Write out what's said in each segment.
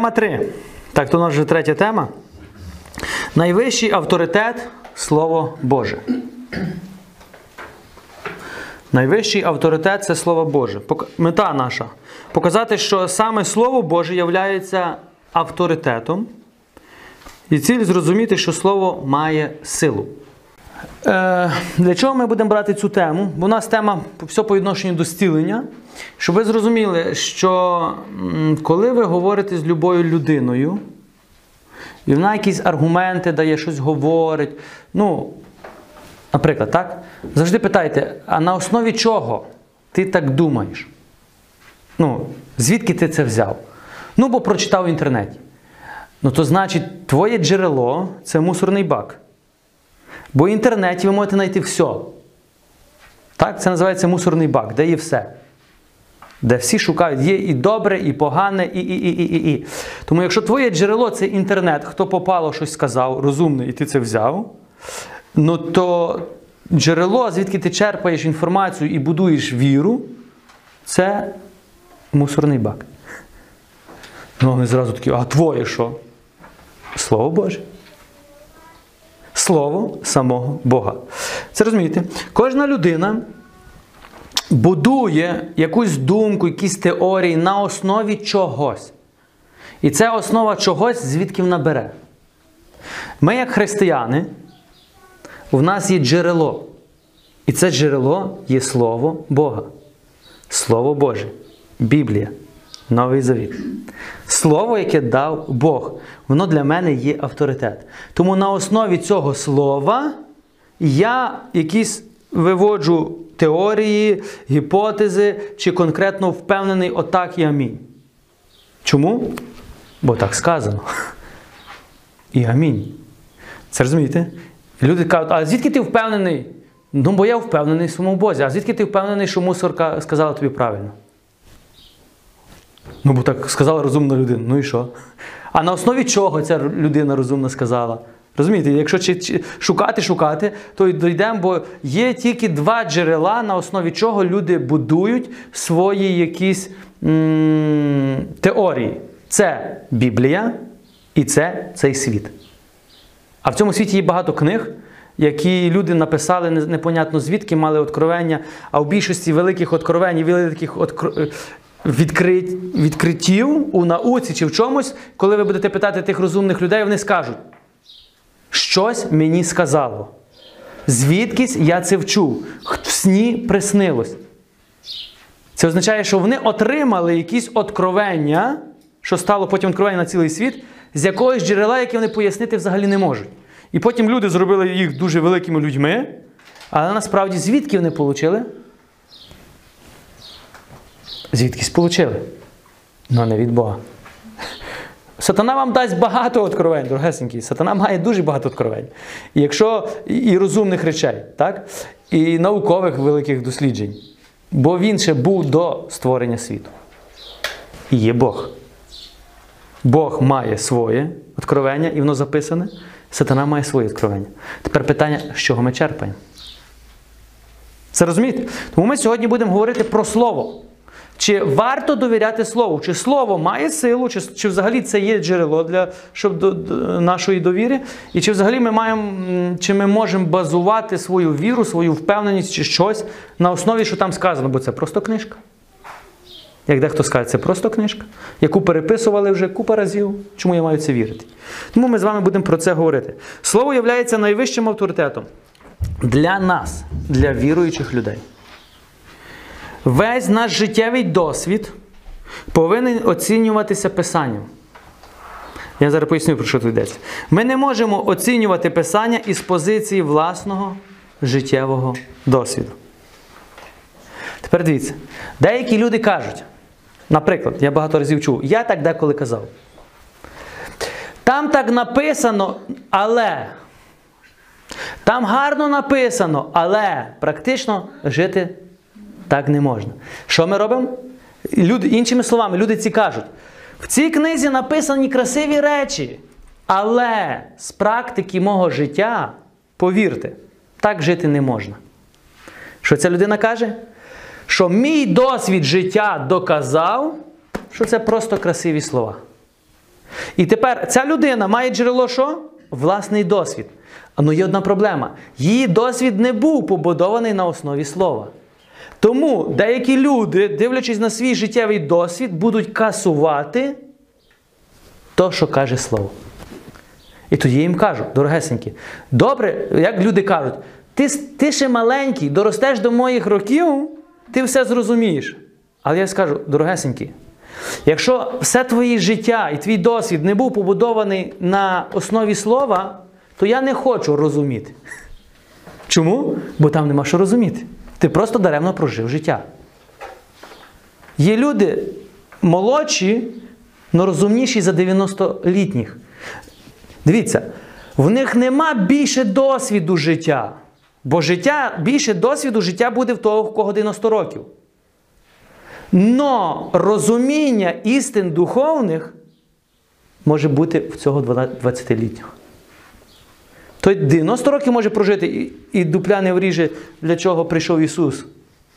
Тема 3. Так, то у нас вже третя тема. Найвищий авторитет Слово Боже. Найвищий авторитет це Слово Боже. Мета наша показати, що саме Слово Боже є авторитетом. І ціль зрозуміти, що Слово має силу. Е, для чого ми будемо брати цю тему? Бо у нас тема все по відношенню до зцілення. Щоб ви зрозуміли, що коли ви говорите з любою людиною, і вона якісь аргументи дає, щось говорить. Ну, наприклад, так? Завжди питайте, а на основі чого ти так думаєш? Ну, звідки ти це взяв? Ну, бо прочитав в інтернеті. Ну, то значить, твоє джерело це мусорний бак. Бо в інтернеті ви можете знайти все. Так, це називається мусорний бак, де є все. Де всі шукають, є і добре, і погане, і, і, і, і, і, і. Тому якщо твоє джерело це інтернет, хто попало, щось сказав, розумний, і ти це взяв, ну то джерело, звідки ти черпаєш інформацію і будуєш віру, це мусорний бак. Ну, вони зразу такі, а твоє що? Слово Боже. Слово самого Бога. Це розумієте? Кожна людина будує якусь думку, якісь теорії на основі чогось. І це основа чогось, звідки вона бере. Ми, як християни, в нас є джерело. І це джерело є Слово Бога. Слово Боже. Біблія. Новий Завіт. Слово, яке дав Бог, воно для мене є авторитет. Тому на основі цього слова я якісь виводжу теорії, гіпотези чи конкретно впевнений отак і амінь. Чому? Бо так сказано. І амінь. Це розумієте? Люди кажуть, а звідки ти впевнений? Ну, бо я впевнений в своєму Бозі. А звідки ти впевнений, що мусорка сказала тобі правильно? Ну, бо так сказала розумна людина. Ну і що? А на основі чого ця людина розумна сказала? Розумієте, якщо шукати, шукати, то й дійдемо, бо є тільки два джерела, на основі чого люди будують свої якісь м- теорії. Це Біблія і це цей світ. А в цьому світі є багато книг, які люди написали непонятно звідки, мали откровення, а в більшості великих откровень, і великих откро- відкрит... відкриттів у науці чи в чомусь, коли ви будете питати тих розумних людей, вони скажуть, щось мені сказало. Звідкись я це вчув, в сні приснилось. Це означає, що вони отримали якісь откровення, що стало потім откровення на цілий світ, з якогось джерела, яке вони пояснити взагалі не можуть. І потім люди зробили їх дуже великими людьми, але насправді звідки вони отримали? Звідкись отримали? Ну, не від Бога. Сатана вам дасть багато откровень, дорогесенькі. Сатана має дуже багато откровень. І якщо і- розумних речей, так? і наукових великих досліджень. Бо він ще був до створення світу. І є Бог. Бог має своє откровення, і воно записане. Сатана має своє откровення. Тепер питання, з чого ми черпаємо? Це розумієте? Тому ми сьогодні будемо говорити про слово. Чи варто довіряти слову? Чи слово має силу, чи, чи взагалі це є джерело для щоб до, до нашої довіри? І чи взагалі ми маємо, чи ми можемо базувати свою віру, свою впевненість чи щось на основі, що там сказано, бо це просто книжка. Як дехто скаже, це просто книжка, яку переписували вже купа разів. Чому я маю це вірити? Тому ми з вами будемо про це говорити. Слово є найвищим авторитетом для нас, для віруючих людей. Весь наш життєвий досвід повинен оцінюватися Писанням. Я зараз поясню, про що тут йдеться. Ми не можемо оцінювати Писання із позиції власного життєвого досвіду. Тепер дивіться, деякі люди кажуть, наприклад, я багато разів чув, я так деколи казав. Там так написано, але. Там гарно написано, але практично жити так не можна. Що ми робимо? Люди, іншими словами, люди ці кажуть: в цій книзі написані красиві речі, але з практики мого життя, повірте, так жити не можна. Що ця людина каже? Що мій досвід життя доказав, що це просто красиві слова. І тепер ця людина має джерело що? Власний досвід. Але є одна проблема. Її досвід не був побудований на основі слова. Тому деякі люди, дивлячись на свій життєвий досвід, будуть касувати то, що каже слово. І тоді я їм кажу, дорогесенькі, добре, як люди кажуть, ти, ти ще маленький, доростеш до моїх років, ти все зрозумієш. Але я скажу, дорогесенькі, якщо все твоє життя і твій досвід не був побудований на основі слова, то я не хочу розуміти. Чому? Бо там нема що розуміти. Ти просто даремно прожив життя. Є люди молодші, але розумніші за 90-літніх. Дивіться, в них нема більше досвіду життя. Бо життя, більше досвіду життя буде в того, в кого 90 років. Но розуміння істин духовних може бути в цього 20-літнього. Той 90 років може прожити і, і дупля не вріже, для чого прийшов Ісус.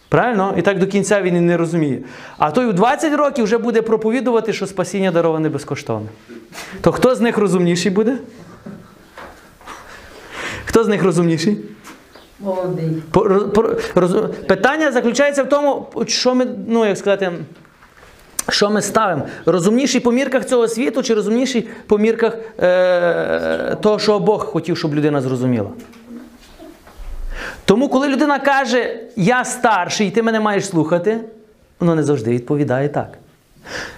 Правильно? І так до кінця він і не розуміє. А той у 20 років вже буде проповідувати, що спасіння дароване безкоштовно. То хто з них розумніший буде? Хто з них розумніший? Молодий. Питання заключається в тому, що ми, ну як сказати, що ми ставимо? Розумніший по мірках цього світу, чи розумніший по мірках е- того, що Бог хотів, щоб людина зрозуміла? Тому, коли людина каже, я старший, і ти мене маєш слухати, воно не завжди відповідає так.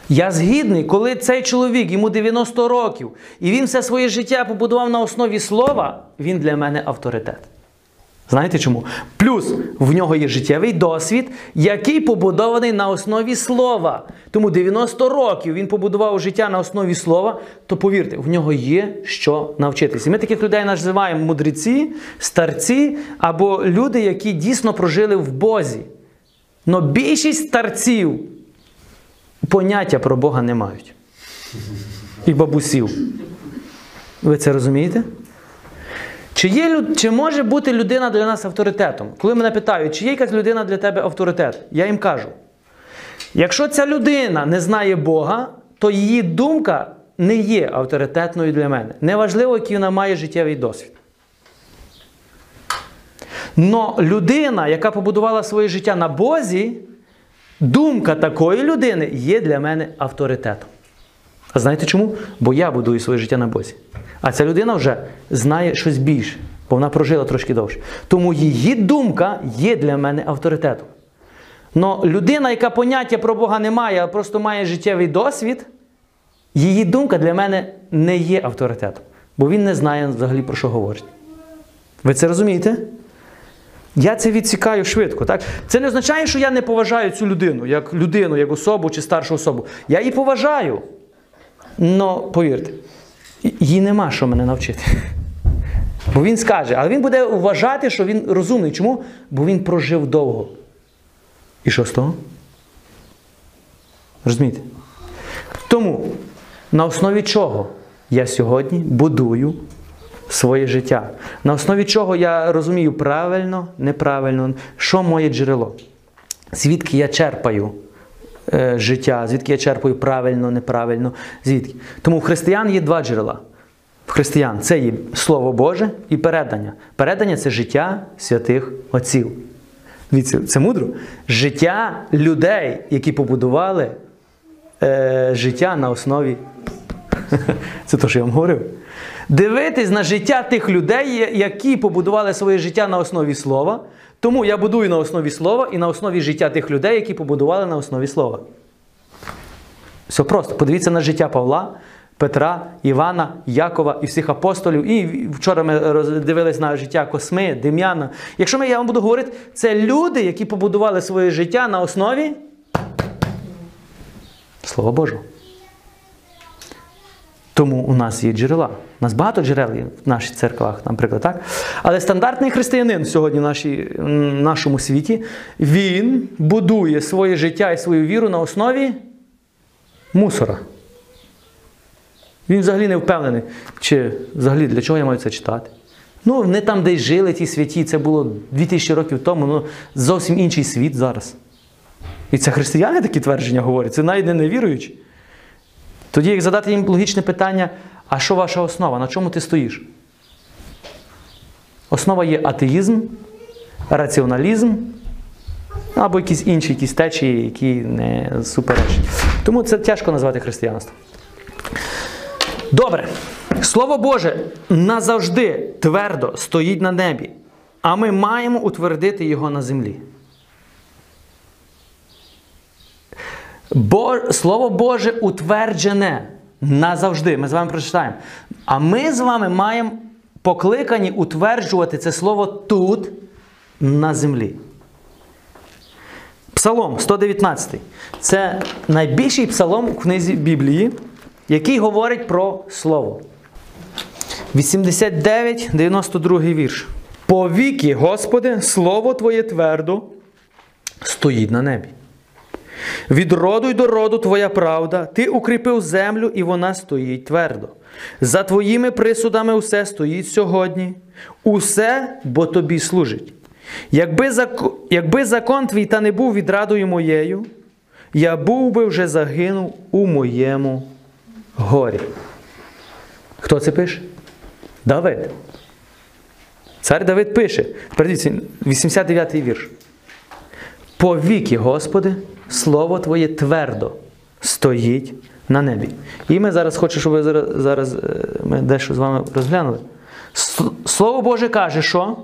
Я згідний, коли цей чоловік, йому 90 років, і він все своє життя побудував на основі слова, він для мене авторитет. Знаєте чому? Плюс в нього є життєвий досвід, який побудований на основі слова. Тому 90 років він побудував життя на основі слова, то повірте, в нього є що навчитися. І ми таких людей називаємо мудреці, старці або люди, які дійсно прожили в Бозі. Но більшість старців поняття про Бога не мають. І бабусів. Ви це розумієте? Чи, є, чи може бути людина для нас авторитетом? Коли мене питають, чи є якась людина для тебе авторитет, я їм кажу: якщо ця людина не знає Бога, то її думка не є авторитетною для мене. Неважливо, який вона має життєвий досвід. Но людина, яка побудувала своє життя на Бозі, думка такої людини є для мене авторитетом. А знаєте чому? Бо я будую своє життя на Бозі. А ця людина вже знає щось більше, бо вона прожила трошки довше. Тому її думка є для мене авторитетом. Но людина, яка поняття про Бога не має, а просто має життєвий досвід, її думка для мене не є авторитетом. Бо він не знає взагалі про що говорить. Ви це розумієте? Я це відсікаю швидко. Так? Це не означає, що я не поважаю цю людину, як людину, як особу чи старшу особу. Я її поважаю. Но повірте, їй нема що мене навчити. Бо він скаже, але він буде вважати, що він розумний. Чому? Бо він прожив довго. І що з того? Розумієте? Тому на основі чого я сьогодні будую своє життя? На основі чого я розумію правильно, неправильно, що моє джерело? Звідки я черпаю е, життя, звідки я черпаю правильно, неправильно, звідки? Тому в християн є два джерела. В християн це є Слово Боже і передання. Передання це життя святих отців. Дивіться, це мудро. Життя людей, які побудували е, життя на основі. Це те, що я вам говорив. Дивитись на життя тих людей, які побудували своє життя на основі слова. Тому я будую на основі слова і на основі життя тих людей, які побудували на основі слова. Все просто. Подивіться на життя Павла, Петра, Івана, Якова і всіх апостолів. І вчора ми дивились на життя Косми, Дем'яна. Якщо ми, я вам буду говорити, це люди, які побудували своє життя на основі Слова Божого. Тому у нас є джерела. У нас багато джерел є в наших церквах, наприклад, так? Але стандартний християнин сьогодні в нашій, м, нашому світі, він будує своє життя і свою віру на основі мусора. Він взагалі не впевнений, чи взагалі для чого я маю це читати. Ну, не там, де й жили ті святі, це було 2000 років тому, ну зовсім інший світ зараз. І це християни такі твердження говорять, це навіть не невіруючі. Тоді, як задати їм логічне питання, а що ваша основа? На чому ти стоїш? Основа є атеїзм, раціоналізм або якісь інші якісь течії, які не суперечать. Тому це тяжко назвати християнством. Добре. Слово Боже назавжди твердо стоїть на небі, а ми маємо утвердити його на землі. Бо, Слово Боже утверджене назавжди. Ми з вами прочитаємо. А ми з вами маємо покликані утверджувати це слово тут, на землі. Псалом 119. Це найбільший псалом в книзі Біблії, який говорить про слово. 89, 92 вірш. По віки, Господи, слово Твоє твердо стоїть на небі. Від роду й до роду Твоя правда, Ти укріпив землю, і вона стоїть твердо. За Твоїми присудами усе стоїть сьогодні, усе, бо Тобі служить. Якби закон, якби закон твій та не був відрадою моєю, я був би вже загинув у моєму горі. Хто це пише? Давид. Цар Давид пише, тепер дивіться, 89-й вірш. По віки, Господи, Слово Твоє твердо стоїть на небі. І ми зараз хочемо, щоб ви зараз, зараз е, ми дещо з вами розглянули. Слово Боже каже, що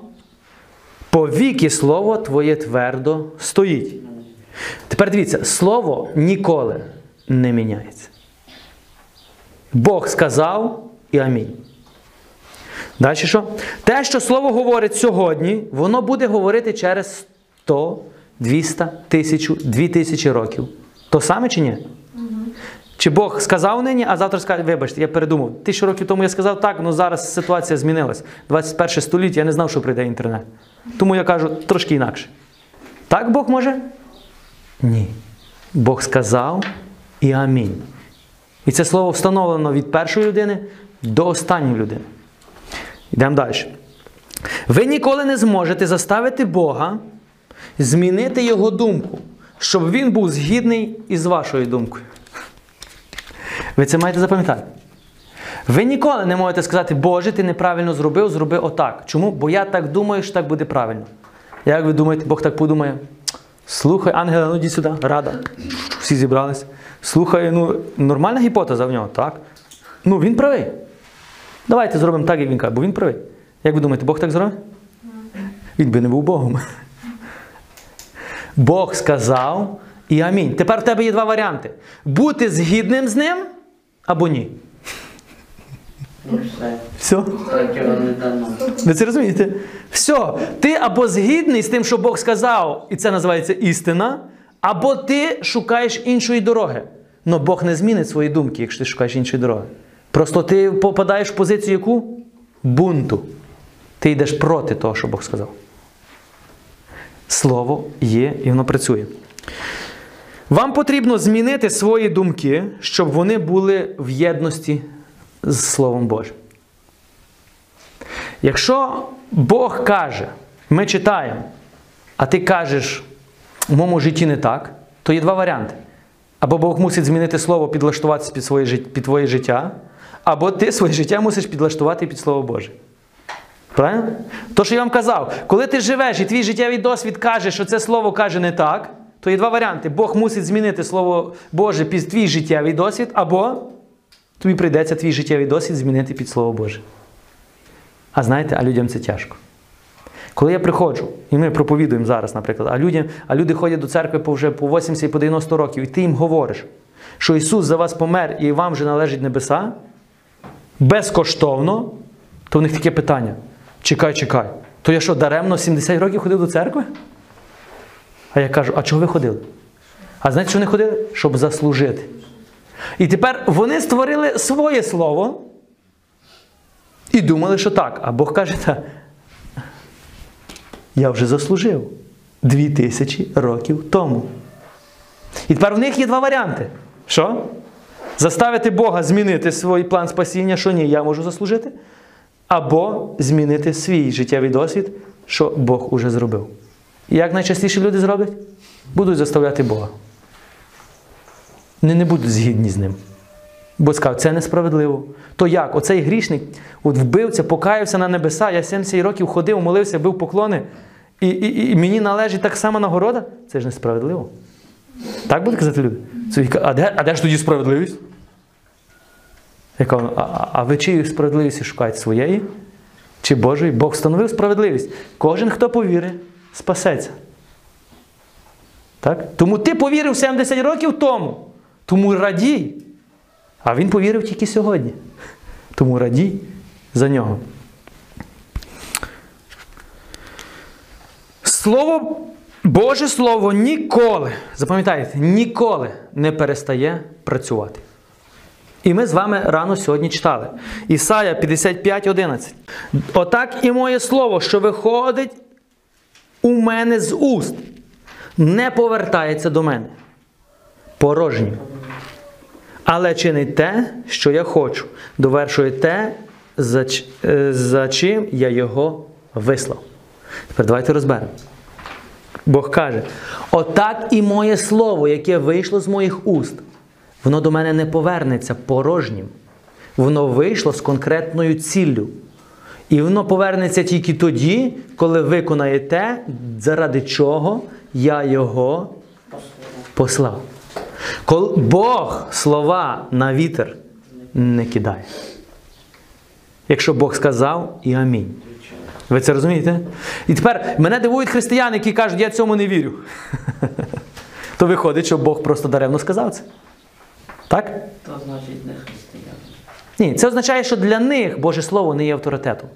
по віки Слово Твоє твердо стоїть. Тепер дивіться, Слово ніколи не міняється. Бог сказав і амінь. Далі що? Те, що Слово говорить сьогодні, воно буде говорити через 100, 200, 1000, 2000 років. То саме чи ні? Чи Бог сказав нині, а завтра скаже, вибачте, я передумав. Тисячу років тому я сказав так, але зараз ситуація змінилась. 21 століття, я не знав, що прийде інтернет. Тому я кажу трошки інакше. Так Бог може? Ні. Бог сказав і амінь. І це слово встановлено від першої людини до останньої людини. Йдемо далі. Ви ніколи не зможете заставити Бога змінити його думку, щоб він був згідний із вашою думкою. Ви це маєте запам'ятати. Ви ніколи не можете сказати, Боже, ти неправильно зробив, зроби отак. Чому? Бо я так думаю, що так буде правильно. Як ви думаєте, Бог так подумає? Слухай, Ангела, ну йди сюди, рада. Всі зібрались. Слухай, ну нормальна гіпотеза в нього, так? Ну, він правий. Давайте зробимо так, як він каже, бо він правий. Як ви думаєте, Бог так зробив? Він би не був Богом. Бог сказав і амінь. Тепер в тебе є два варіанти: бути згідним з ним або ні. Ну все, Все. Ви це розумієте? Все. Ти або згідний з тим, що Бог сказав, і це називається істина, або ти шукаєш іншої дороги. Но Бог не змінить свої думки, якщо ти шукаєш іншої дороги. Просто ти попадаєш в позицію яку? Бунту. Ти йдеш проти того, що Бог сказав. Слово є і воно працює. Вам потрібно змінити свої думки, щоб вони були в єдності з Словом Божим. Якщо Бог каже, ми читаємо, а ти кажеш, у моєму житті не так, то є два варіанти. Або Бог мусить змінити слово, підлаштуватися під, своє, під твоє життя, або ти своє життя мусиш підлаштувати під Слово Боже. Правильно? То, що я вам казав, коли ти живеш і твій життєвий досвід каже, що це слово каже не так, то є два варіанти. Бог мусить змінити Слово Боже під твій життєвий досвід, або тобі прийдеться твій життєвий досвід змінити під Слово Боже. А знаєте, а людям це тяжко. Коли я приходжу, і ми проповідуємо зараз, наприклад, а, людям, а люди ходять до церкви по вже по 80 і по 90 років, і ти їм говориш, що Ісус за вас помер і вам вже належить небеса, безкоштовно, то в них таке питання. Чекай, чекай. То я що, даремно 70 років ходив до церкви? А я кажу, а чого ви ходили? А знаєте, що вони ходили? Щоб заслужити. І тепер вони створили своє слово і думали, що так. А Бог каже, так. Я вже заслужив дві тисячі років тому. І тепер в них є два варіанти. Що? Заставити Бога змінити свій план спасіння, що ні, я можу заслужити. Або змінити свій життєвий досвід, що Бог уже зробив. І як найчастіше люди зроблять? Будуть заставляти Бога. Вони не будуть згідні з ним. Бо сказав, це несправедливо. То як? Оцей грішник от вбивця, покаявся на небеса, я 70 років ходив, молився, бив поклони, і, і, і мені належить так само нагорода? Це ж несправедливо. Так будуть казати люди? А, де, а де ж тоді справедливість? Я а, а- ви чиї справедливості шукаєте своєї? Чи Божої? Бог встановив справедливість. Кожен, хто повірить, спасеться. Так? Тому ти повірив 70 років тому. Тому радій. А він повірив тільки сьогодні. Тому радій за нього. Слово, Боже Слово ніколи, запам'ятайте, ніколи не перестає працювати. І ми з вами рано сьогодні читали. Ісая 55:11. Отак і моє слово, що виходить у мене з уст, не повертається до мене. Порожнім. Але чинить те, що я хочу, довершує те, за, е, за чим я його вислав. Тепер давайте розберемо. Бог каже: отак і моє слово, яке вийшло з моїх уст, воно до мене не повернеться порожнім. Воно вийшло з конкретною ціллю. І воно повернеться тільки тоді, коли виконає те, заради чого я його послав. Коли Бог слова на вітер не кидає. Якщо Бог сказав, і амінь. Ви це розумієте? І тепер мене дивують християни, які кажуть, я цьому не вірю. То виходить, що Бог просто даремно сказав це. Так? То значить не християни. Ні, це означає, що для них Боже Слово не є авторитетом.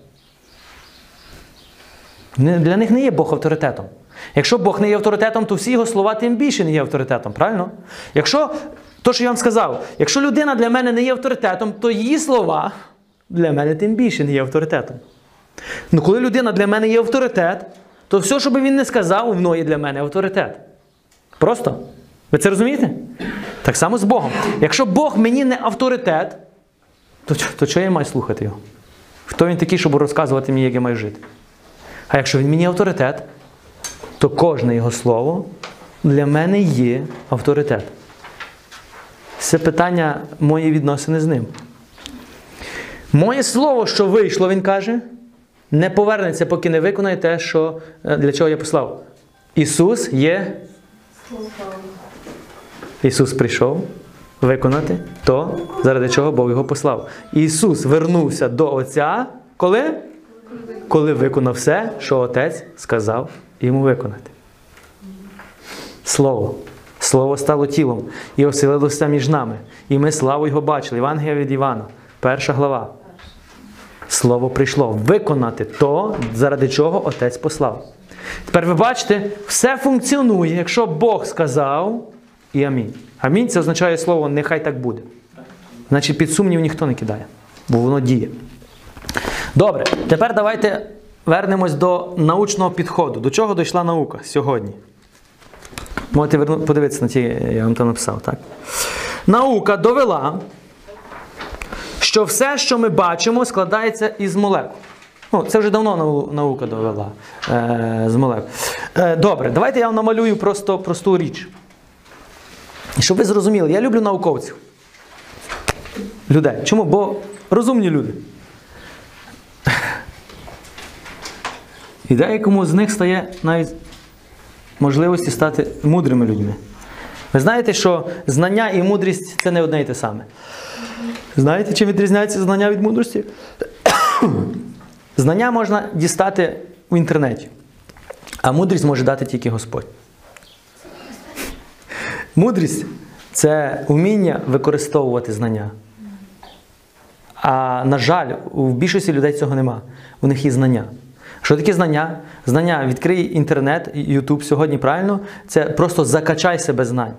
Для них не є Бог авторитетом. Якщо Бог не є авторитетом, то всі його слова тим більше не є авторитетом, правильно? Якщо, то, що я вам сказав, якщо людина для мене не є авторитетом, то її слова для мене тим більше не є авторитетом. Ну, коли людина для мене є авторитет, то все, що би він не сказав, воно є для мене авторитет. Просто. Ви це розумієте? Так само з Богом. Якщо Бог мені не авторитет, то, то чого я маю слухати його? Хто він такий, щоб розказувати мені, як я маю жити? А якщо він мені авторитет, то кожне його слово для мене є авторитет. Це питання мої відносини з ним. Моє слово, що вийшло, він каже, не повернеться, поки не виконає те, що, е, для чого я послав. Ісус є. Ісус прийшов виконати то, заради чого Бог його послав. Ісус вернувся до Отця, коли? Коли виконав все, що Отець сказав йому виконати. Слово. Слово стало тілом і оселилося між нами. І ми славу Його бачили. Євангелія від Івана, перша глава. Слово прийшло виконати то, заради чого Отець послав. Тепер ви бачите, все функціонує, якщо Бог сказав і амінь. Амінь це означає слово нехай так буде. Значить, під сумнів ніхто не кидає, бо воно діє. Добре, тепер давайте вернемось до научного підходу. До чого дійшла наука сьогодні? Можете подивитися на ті, я вам там написав, так? Наука довела, що все, що ми бачимо, складається із молекул. Ну, це вже давно наука довела е, з молекул. Е, добре, давайте я вам намалюю просто просту річ. І Щоб ви зрозуміли, я люблю науковців. Людей. Чому? Бо розумні люди. І деякому з них стає навіть можливості стати мудрими людьми. Ви знаєте, що знання і мудрість це не одне і те саме. Знаєте, чим відрізняється знання від мудрості? Знання можна дістати в інтернеті, а мудрість може дати тільки Господь. Мудрість це вміння використовувати знання. А на жаль, у більшості людей цього нема. У них є знання. Що таке знання? Знання, відкрий інтернет, Ютуб сьогодні правильно, це просто закачай себе знань.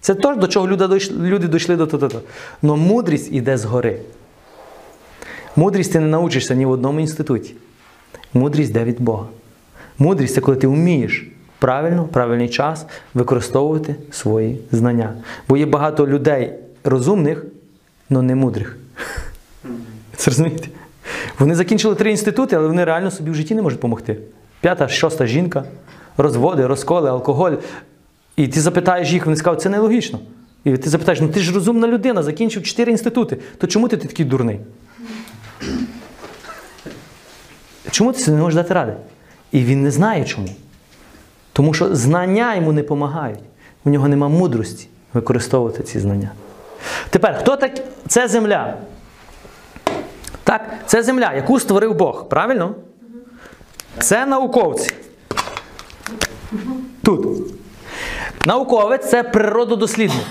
Це то, до чого люди дійшли, люди дійшли до того. Но мудрість іде згори. Мудрість ти не научишся ні в одному інституті. Мудрість йде від Бога. Мудрість це коли ти вмієш правильно, правильний час використовувати свої знання. Бо є багато людей розумних, але не мудрих. Це розумієте? Вони закінчили три інститути, але вони реально собі в житті не можуть допомогти. П'ята, шоста жінка, розводи, розколи, алкоголь. І ти запитаєш їх, вони скажуть, це нелогічно. І ти запитаєш, ну ти ж розумна людина, закінчив 4 інститути, то чому ти такий дурний? Чому ти не можеш дати ради? І він не знає чому. Тому що знання йому не допомагають. У нього нема мудрості використовувати ці знання. Тепер, хто так? Це земля. Так, це земля, яку створив Бог, правильно? Це науковці. Тут. Науковець це природодослідник.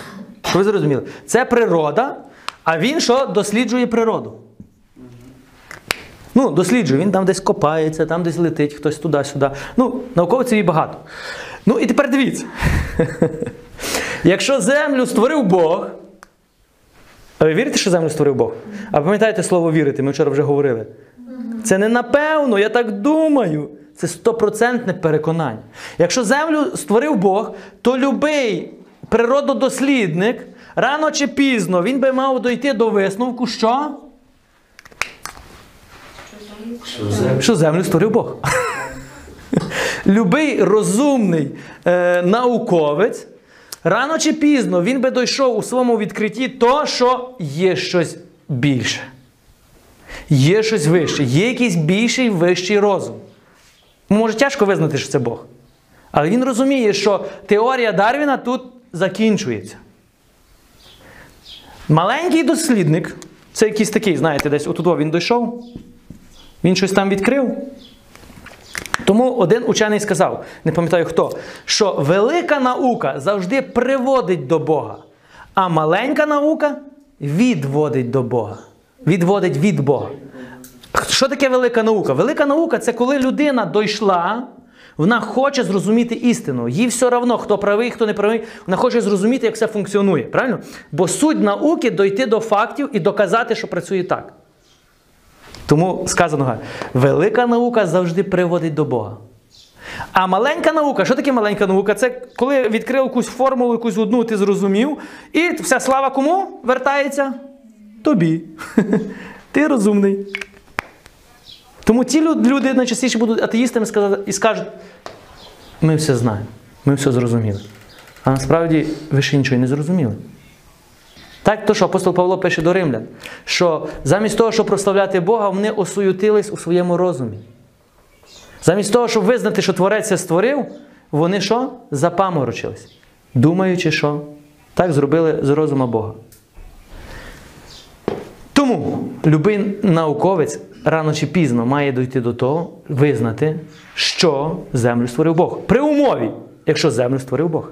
Ви зрозуміли? Це природа, а він що досліджує природу. Ну, досліджує, він там десь копається, там десь летить, хтось туди-сюди. Ну, науковців і багато. Ну і тепер дивіться. Якщо землю створив Бог, а ви вірите, що землю створив Бог? А пам'ятаєте слово вірити? Ми вчора вже говорили. Це не напевно, я так думаю. Це стопроцентне переконання. Якщо землю створив Бог, то любий природодослідник рано чи пізно він би мав дойти до висновку, що? Що землю створив Бог. Любий розумний е, науковець, рано чи пізно він би дійшов у своєму відкритті то, що є щось більше. Є щось вище, є якийсь більший вищий розум. Може, тяжко визнати, що це Бог. Але він розуміє, що теорія Дарвіна тут закінчується. Маленький дослідник, це якийсь такий, знаєте, десь отудо він дійшов, він щось там відкрив. Тому один учений сказав, не пам'ятаю хто, що велика наука завжди приводить до Бога, а маленька наука відводить до Бога. Відводить від Бога. Що таке велика наука? Велика наука це коли людина дійшла, вона хоче зрозуміти істину. Їй все одно, хто правий, хто не правий, вона хоче зрозуміти, як все функціонує. Правильно? Бо суть науки дойти до фактів і доказати, що працює так. Тому сказано, велика наука завжди приводить до Бога. А маленька наука, що таке маленька наука? Це коли відкрив якусь формулу, якусь одну, ти зрозумів, і вся слава кому вертається? Тобі. Ти розумний. Тому ті люди найчастіше будуть атеїстами і скажуть: ми все знаємо, ми все зрозуміли. А насправді ви ще нічого не зрозуміли. Так, то, що апостол Павло пише до римлян, що замість того, щоб прославляти Бога, вони осуютились у своєму розумі. Замість того, щоб визнати, що Творець це створив, вони що? Запаморочились, думаючи, що так зробили з розума Бога. Тому любий науковець рано чи пізно має дійти до того, визнати, що землю створив Бог. При умові, якщо землю створив Бог.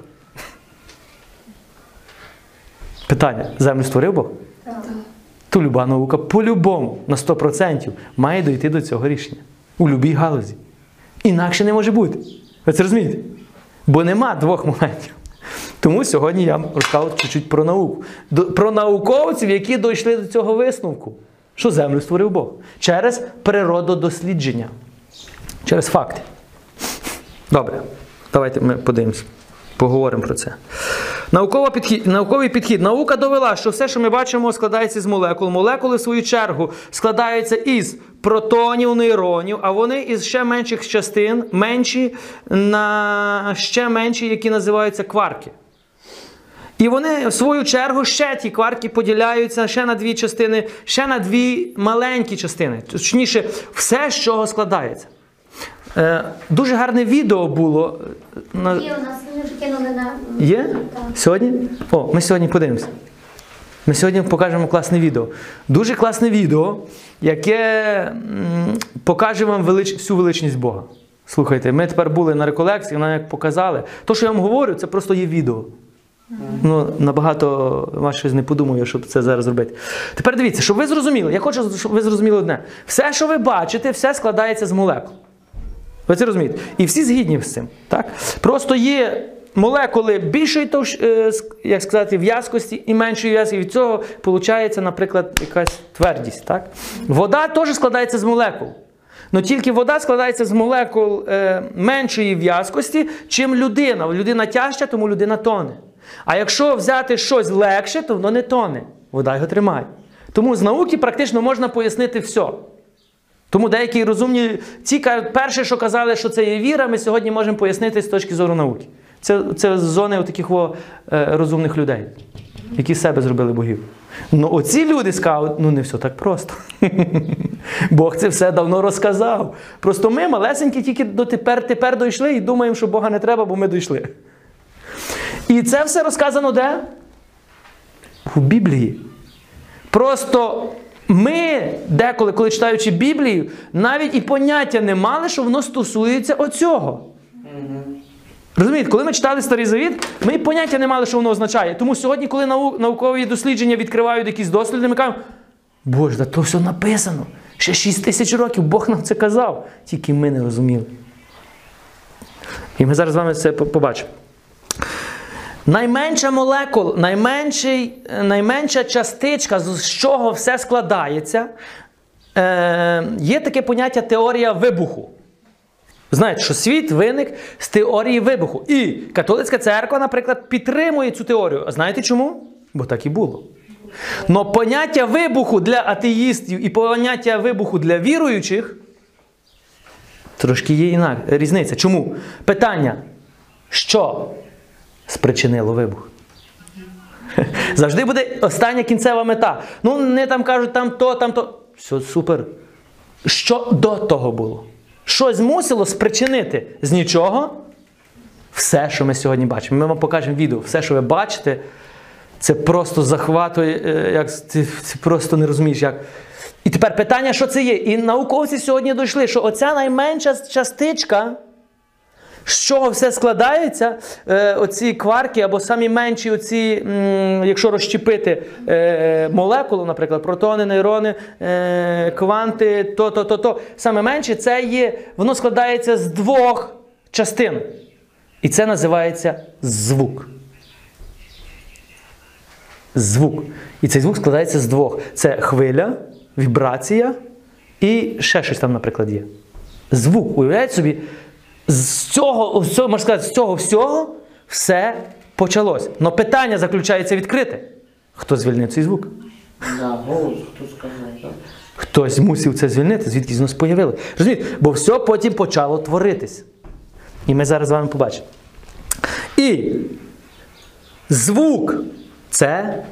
Питання: землю створив Бог? То люба наука по-любому на 100% має дійти до цього рішення. У любій галузі. Інакше не може бути. Ви це розумієте? Бо нема двох моментів. Тому сьогодні я вам розказав чуть-чуть про науку. До- Про науковців, які дійшли до цього висновку, що землю створив Бог. Через природодослідження. Через факти. Добре, давайте ми подивимося. Поговоримо про це. Наукова підхід, науковий підхід. Наука довела, що все, що ми бачимо, складається з молекул. Молекули, в свою чергу, складаються із протонів, нейронів, а вони із ще менших частин, менші на ще менші, які називаються кварки. І вони, в свою чергу, ще ті кварки поділяються ще на дві частини, ще на дві маленькі частини. Точніше, все, з чого складається. Е, дуже гарне відео було. На... Є у нас вже кинули на Є? Сьогодні? О, ми сьогодні подивимося. Ми сьогодні покажемо класне відео. Дуже класне відео, яке покаже вам велич... всю величність Бога. Слухайте, ми тепер були на реколекції, нам як показали. То, що я вам говорю, це просто є відео. Ну, набагато вас щось не подумаю, щоб це зараз зробити. Тепер дивіться, щоб ви зрозуміли, я хочу, щоб ви зрозуміли одне. Все, що ви бачите, все складається з молекул. Ви це розумієте? І всі згідні з цим. Так? Просто є молекули більшої е, як сказати, в'язкості і меншої в'язкості. Від цього виходить, наприклад, якась твердість. Так? Вода теж складається з молекул. Ну тільки вода складається з молекул е, меншої в'язкості, чим людина. Людина тяжча, тому людина тоне. А якщо взяти щось легше, то воно не тоне. Вода його тримає. Тому з науки практично можна пояснити все. Тому деякі розумні ці перше, що казали, що це є віра, ми сьогодні можемо пояснити з точки зору науки. Це, це зони таких о, е, розумних людей, які з себе зробили богів. Ну, оці люди скажуть, ну не все так просто. Бог це все давно розказав. Просто ми малесенькі тільки дотепер тепер дійшли і думаємо, що Бога не треба, бо ми дійшли. І це все розказано де? У Біблії. Просто ми, деколи, коли читаючи Біблію, навіть і поняття не мали, що воно стосується оцього. Розумієте, коли ми читали Старий Завіт, ми і поняття не мали, що воно означає. Тому сьогодні, коли нау- наукові дослідження відкривають якісь досліди, ми кажемо, Боже, да то все написано. Ще 6 тисяч років Бог нам це казав, тільки ми не розуміли. І ми зараз з вами це побачимо. Найменша молекула, найменший, е, найменша частичка, з чого все складається, е, є таке поняття теорія вибуху. Знаєте, що світ виник з теорії вибуху. І католицька церква, наприклад, підтримує цю теорію. А знаєте чому? Бо так і було. Но поняття вибуху для атеїстів і поняття вибуху для віруючих трошки є інак, різниця. Чому? Питання, що спричинило вибух? Завжди буде остання кінцева мета. Ну, не там кажуть, там то, там то. Все супер. Що до того було? Що змусило спричинити з нічого все, що ми сьогодні бачимо. Ми вам покажемо відео. Все, що ви бачите, це просто захватує, е, як ти, ти просто не розумієш, як. І тепер питання, що це є? І науковці сьогодні дійшли, що оця найменша частичка, з чого все складається, е, оці кварки або самі менші, оці, м, якщо розщепити е, молекулу, наприклад, протони, нейрони, е, кванти, то, то, то, то, саме менше, це є, воно складається з двох частин. І це називається звук. Звук. І цей звук складається з двох: це хвиля, вібрація і ще щось там, наприклад, є. Звук. Уявляєте собі, з цього, з цього, можна сказати, з цього всього все почалось. Но питання заключається відкрите. Хто звільнив цей звук? Да, голос, хто сказав, так? Хтось мусив це звільнити, звідки воно появилося. Розумієте? Бо все потім почало творитись. І ми зараз з вами побачимо. І звук це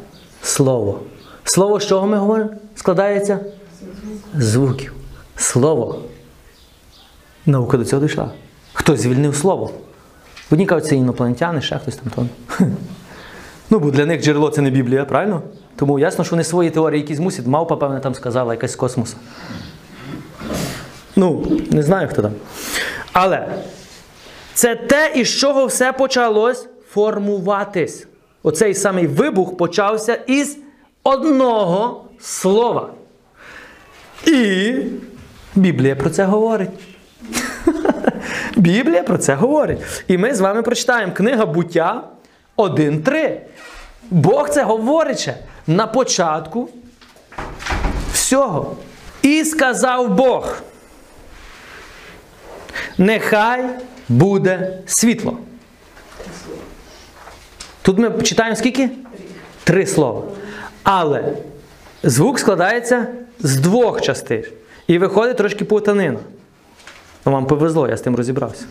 слово. Слово з чого ми говоримо? Складається? Звуків. Слово. Наука до цього дійшла. Хтось звільнив слово. Одні кажуть, це інопланетяни, ще хтось там. то. Ну, бо для них джерело це не Біблія, правильно? Тому ясно, що вони свої теорії якісь мусять. Мавпа, певне, там сказала якась з космоса. Ну, не знаю, хто там. Але це те, із чого все почалось формуватись. Оцей самий вибух почався із одного слова. І Біблія про це говорить. Біблія про це говорить. І ми з вами прочитаємо книга буття 1.3. Бог це говорить ще на початку всього. І сказав Бог. Нехай буде світло. Тут ми читаємо скільки? Три слова. Але звук складається з двох частин. І виходить трошки путанина. Ну, вам повезло, я з тим розібрався.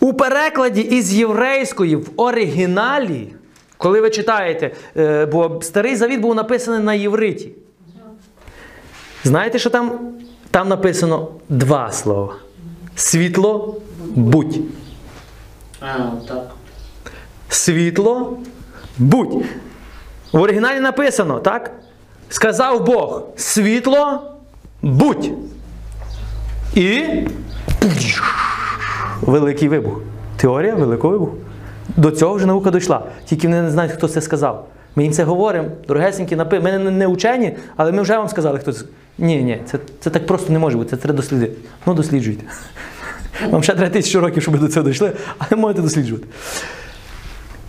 У перекладі із єврейської в оригіналі, коли ви читаєте, е, бо старий завіт був написаний на євриті. Знаєте, що там? Там написано два слова: світло будь. А, так. Світло будь. В оригіналі написано, так? Сказав Бог: світло будь. І великий вибух. Теорія великого вибуху. До цього вже наука дійшла. Тільки вони не знають, хто це сказав. Ми їм це говоримо, дорогесенькі, напи... ми не, не учені, але ми вже вам сказали, хто це. Ні, ні, це, це так просто не може бути, це треба дослідити. Ну, досліджуйте. Вам ще треба тисячу років, щоб ви до цього дійшли, але можете досліджувати.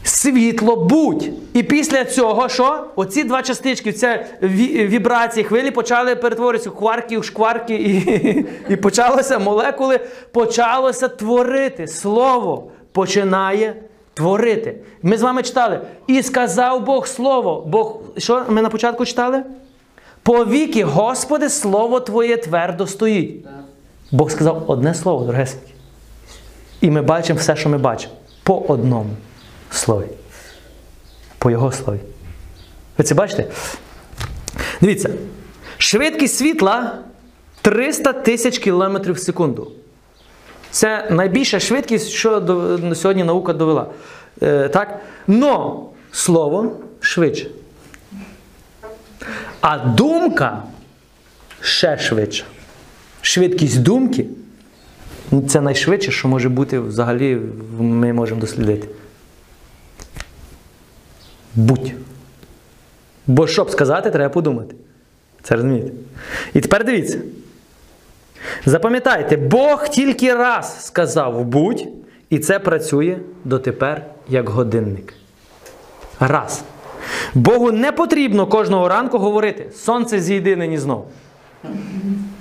Світло будь. І після цього що? Оці два частички, це ві- вібрації хвилі почали перетворитися в кварки, в шкварки, і, і почалося молекули, почалося творити. Слово починає творити. Ми з вами читали. І сказав Бог слово. Бог, що ми на початку читали? Повіки, Господи, слово Твоє твердо стоїть. Бог сказав одне слово, дорогесенькі. І ми бачимо все, що ми бачимо. По одному слові. По його слові. Ви це бачите? Дивіться. Швидкість світла 300 тисяч кілометрів в секунду. Це найбільша швидкість, що сьогодні наука довела. Е, так? Но слово швидше. А думка ще швидше. Швидкість думки ну, це найшвидше, що може бути взагалі, ми можемо дослідити. Будь. Бо щоб сказати, треба подумати. Це розумієте? І тепер дивіться. Запам'ятайте, Бог тільки раз сказав будь, і це працює дотепер як годинник. Раз. Богу не потрібно кожного ранку говорити: сонце зійди нині знов.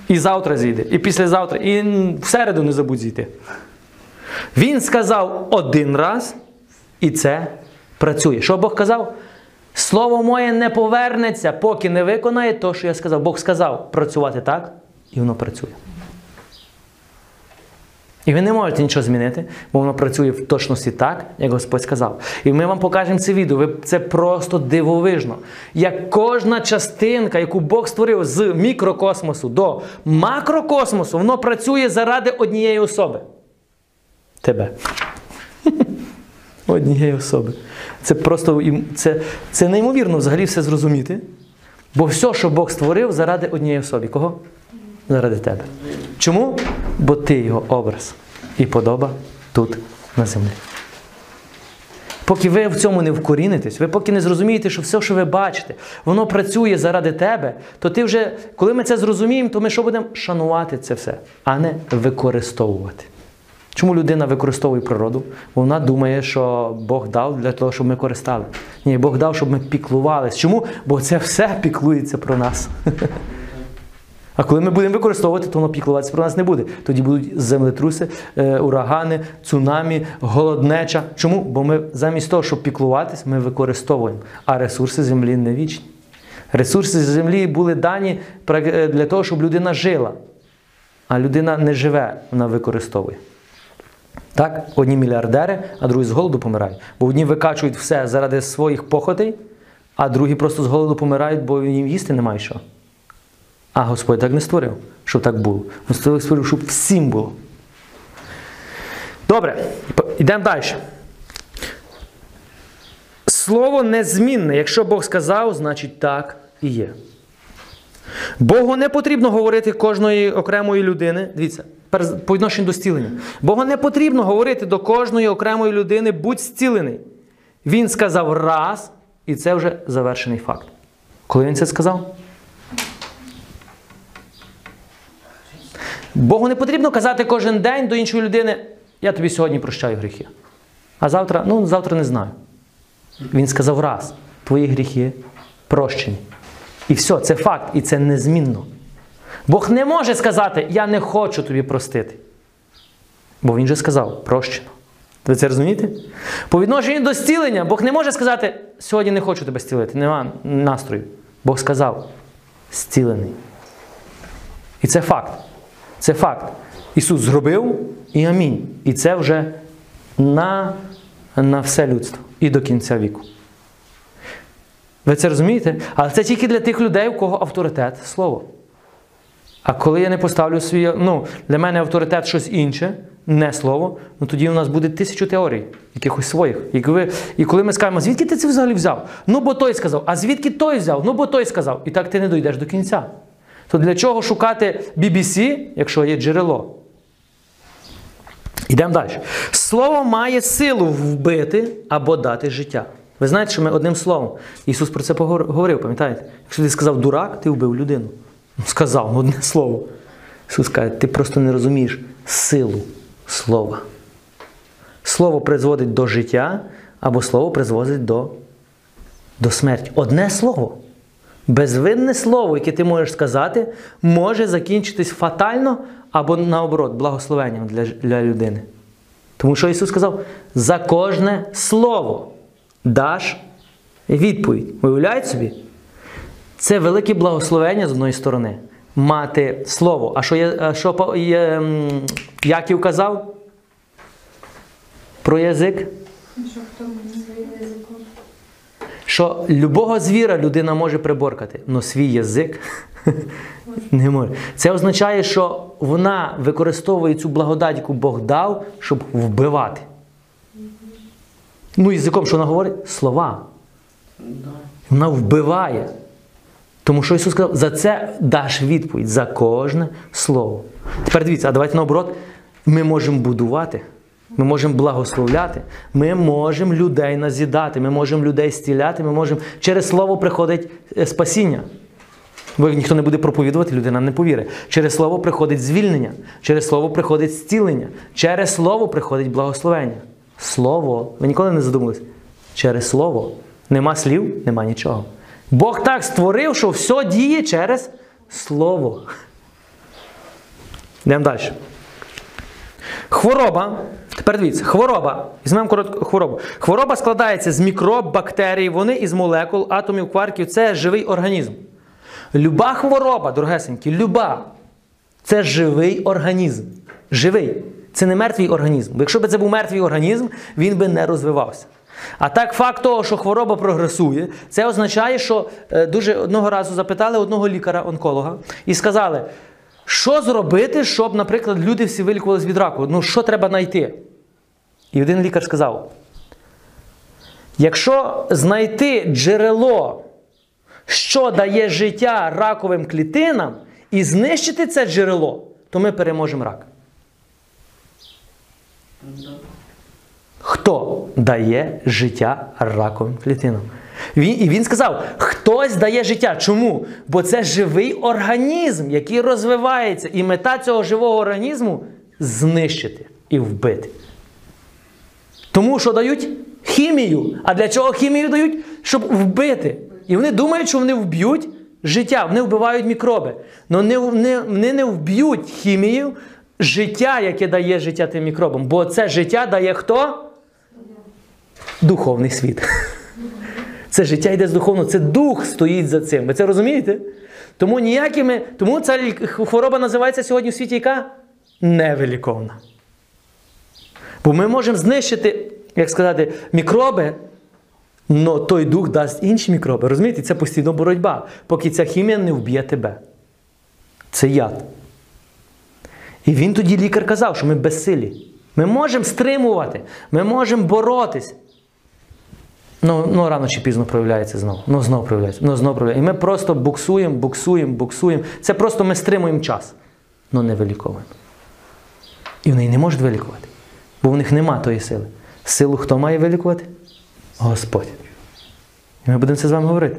І завтра зійде, і післязавтра, і в середу не забудь зійти. Він сказав один раз, і це працює. Що Бог казав? Слово моє не повернеться, поки не виконає те, що я сказав. Бог сказав працювати так, і воно працює. І ви не можете нічого змінити, бо воно працює в точності так, як Господь сказав. І ми вам покажемо це відео. Це просто дивовижно. Як кожна частинка, яку Бог створив з мікрокосмосу до макрокосмосу, воно працює заради однієї особи. Тебе. Однієї особи. Це просто це, це неймовірно взагалі все зрозуміти. Бо все, що Бог створив, заради однієї особи. Кого? Заради тебе. Чому? Бо ти його образ і подоба тут на землі. Поки ви в цьому не вкорінитесь, ви поки не зрозумієте, що все, що ви бачите, воно працює заради тебе, то ти вже, коли ми це зрозуміємо, то ми що будемо шанувати це все, а не використовувати. Чому людина використовує природу? Вона думає, що Бог дав для того, щоб ми користали. Ні, Бог дав, щоб ми піклувались. Чому? Бо це все піклується про нас. А коли ми будемо використовувати, то воно піклуватися про нас не буде. Тоді будуть землетруси, е, урагани, цунамі, голоднеча. Чому? Бо ми замість того, щоб піклуватись, ми використовуємо. А ресурси землі не вічні. Ресурси землі були дані е, для того, щоб людина жила. А людина не живе, вона використовує. Так, одні мільярдери, а другі з голоду помирають. Бо одні викачують все заради своїх похотей, а другі просто з голоду помирають, бо їм їсти немає що. А Господь так не створив, щоб так було. Господь створив, щоб всім було. Добре, йдемо далі. Слово незмінне. Якщо Бог сказав, значить так і є. Богу не потрібно говорити кожної окремої людини. Дивіться, по відношенню до зцілення. Богу не потрібно говорити до кожної окремої людини, будь зцілений. Він сказав раз, і це вже завершений факт. Коли він це сказав? Богу не потрібно казати кожен день до іншої людини, я тобі сьогодні прощаю гріхи. А завтра, ну, завтра не знаю. Він сказав раз, твої гріхи прощені. І все, це факт, і це незмінно. Бог не може сказати, я не хочу тобі простити. Бо він же сказав, прощено. Ви це розумієте? По відношенню до зцілення, Бог не може сказати, сьогодні не хочу тебе зцілити, нема настрою. Бог сказав, зцілений. І це факт. Це факт. Ісус зробив і амінь. І це вже на, на все людство і до кінця віку. Ви це розумієте? Але це тільки для тих людей, у кого авторитет слово. А коли я не поставлю свій, ну, для мене авторитет щось інше, не слово, ну тоді у нас буде тисячу теорій, якихось своїх. І коли, і коли ми скажемо, звідки ти це взагалі взяв? Ну, бо той сказав, а звідки той взяв? Ну, бо той сказав. І так ти не дійдеш до кінця. То для чого шукати BBC, якщо є джерело? Йдемо далі. Слово має силу вбити або дати життя. Ви знаєте, що ми одним словом. Ісус про це говорив, пам'ятаєте? Якщо ти сказав дурак, ти вбив людину. Сказав одне слово. Ісус каже, ти просто не розумієш силу слова. Слово призводить до життя, або слово призводить до, до смерті. Одне слово. Безвинне слово, яке ти можеш сказати, може закінчитись фатально або наоборот, благословенням для, для людини. Тому що Ісус сказав: за кожне слово даш відповідь. Виявляють собі? Це велике благословення з одної сторони. мати слово. А що, а що м, Яків казав? Про язик? Що хто язиком? Що любого звіра людина може приборкати, але свій язик не може. Це означає, що вона використовує цю благодать, яку Бог дав, щоб вбивати. Ну, язиком, що вона говорить? Слова. Вона вбиває. Тому що Ісус сказав, за це даш відповідь, за кожне слово. Тепер дивіться, а давайте наоборот, ми можемо будувати, ми можемо благословляти, ми можемо людей назідати, ми можемо людей стіляти, ми можемо через слово приходить е, спасіння. Бо ніхто не буде проповідувати, людина не повірить. Через слово приходить звільнення, через слово приходить зцілення, через слово приходить благословення. Слово. Ви ніколи не задумались? Через слово. Нема слів, нема нічого. Бог так створив, що все діє через слово. Йдемо далі. Хвороба. Тепер дивіться, хвороба. Візьмемо коротку хворобу. Хвороба складається з мікроб, бактерій, вони із молекул, атомів, кварків. Це живий організм. Люба хвороба, дорогесенькі, люба. Це живий організм. Живий. Це не мертвий організм. Бо якщо б це був мертвий організм, він би не розвивався. А так, факт того, що хвороба прогресує, це означає, що е, дуже одного разу запитали одного лікаря-онколога і сказали, що зробити, щоб, наприклад, люди всі вилікувалися від раку? Ну, що треба знайти? І один лікар сказав: якщо знайти джерело, що дає життя раковим клітинам, і знищити це джерело, то ми переможемо рак. Хто дає життя раковим клітинам? Він, і він сказав: хтось дає життя. Чому? Бо це живий організм, який розвивається. І мета цього живого організму знищити і вбити. Тому що дають хімію. А для чого хімію дають? Щоб вбити. І вони думають, що вони вб'ють життя, вони вбивають мікроби. Але не, не, вони не вб'ють хімію життя, яке дає життя тим мікробам. Бо це життя дає хто? Духовний світ. Це життя йде з духовного, це дух стоїть за цим. Ви це розумієте? Тому ніякими, тому ця хвороба називається сьогодні в світі яка? Невиліковна. Бо ми можемо знищити, як сказати, мікроби, але той дух дасть інші мікроби. Розумієте? Це постійно боротьба, поки ця хімія не вб'є тебе. Це яд. І він тоді лікар казав, що ми безсилі. Ми можемо стримувати, ми можемо боротись. Ну, ну рано чи пізно проявляється знову. Ну, знову проявляється. Ну, знову проявляється. І ми просто буксуємо, буксуємо, буксуємо. Це просто ми стримуємо час, але не виліковуємо. І вони не можуть вилікувати, бо в них нема тої сили. Силу хто має вилікувати? Господь. І ми будемо це з вами говорити.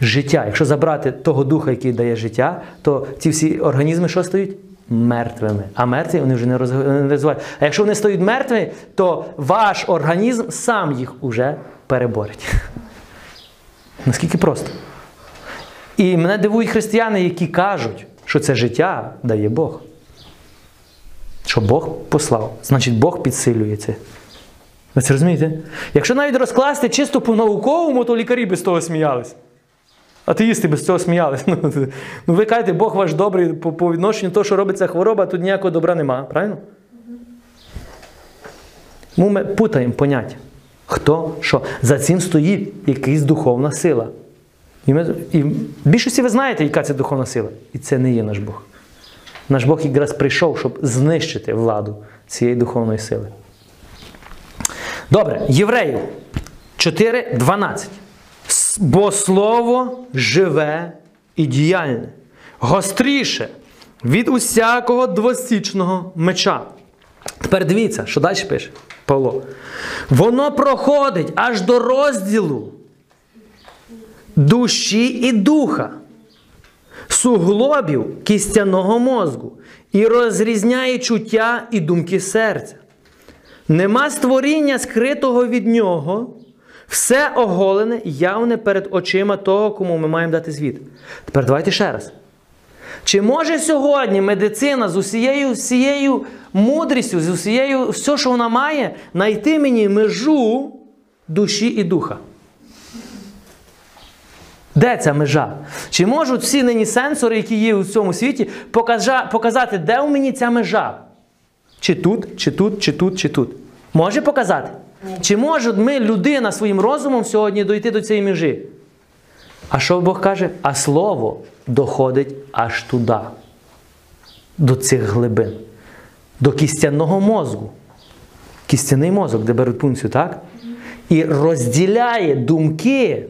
Життя. Якщо забрати того духа, який дає життя, то ці всі організми що стають? Мертвими. А мертві вони вже не роз- розвивають. А якщо вони стають мертвими, то ваш організм сам їх уже переборить. Наскільки просто. І мене дивують християни, які кажуть, що це життя дає Бог. Що Бог послав, значить Бог підсилює це. Ви це розумієте? Якщо навіть розкласти чисто по-науковому, то лікарі без того сміялись. Атеїсти без цього сміялись. Ну, ну ви кажете, Бог ваш добрий по, відношенню до того, що робиться хвороба, тут ніякого добра нема, правильно? Тому ми путаємо поняття. Хто що? За цим стоїть якась духовна сила. І, ми, і в більшості ви знаєте, яка це духовна сила. І це не є наш Бог. Наш Бог якраз прийшов, щоб знищити владу цієї духовної сили. Добре, Євреїв 4.12. Бо слово живе і діяльне, гостріше від усякого двосічного меча. Тепер дивіться, що далі пише Павло. Воно проходить аж до розділу душі і духа, суглобів кістяного мозку і розрізняє чуття і думки серця. Нема створіння скритого від нього, все оголене, явне перед очима того, кому ми маємо дати звіт. Тепер давайте ще раз. Чи може сьогодні медицина з усією, всією мудрістю, з усією, все, що вона має, знайти мені межу душі і духа? Де ця межа? Чи можуть всі нині сенсори, які є у цьому світі, показати, де у мені ця межа? Чи тут, чи тут, чи тут, чи тут? Може показати? Чи може ми, людина, своїм розумом сьогодні дойти до цієї межі? А що Бог каже? А слово доходить аж туди, до цих глибин, до кістяного мозку. Кістяний мозок, де беруть пункцію, так? І розділяє думки.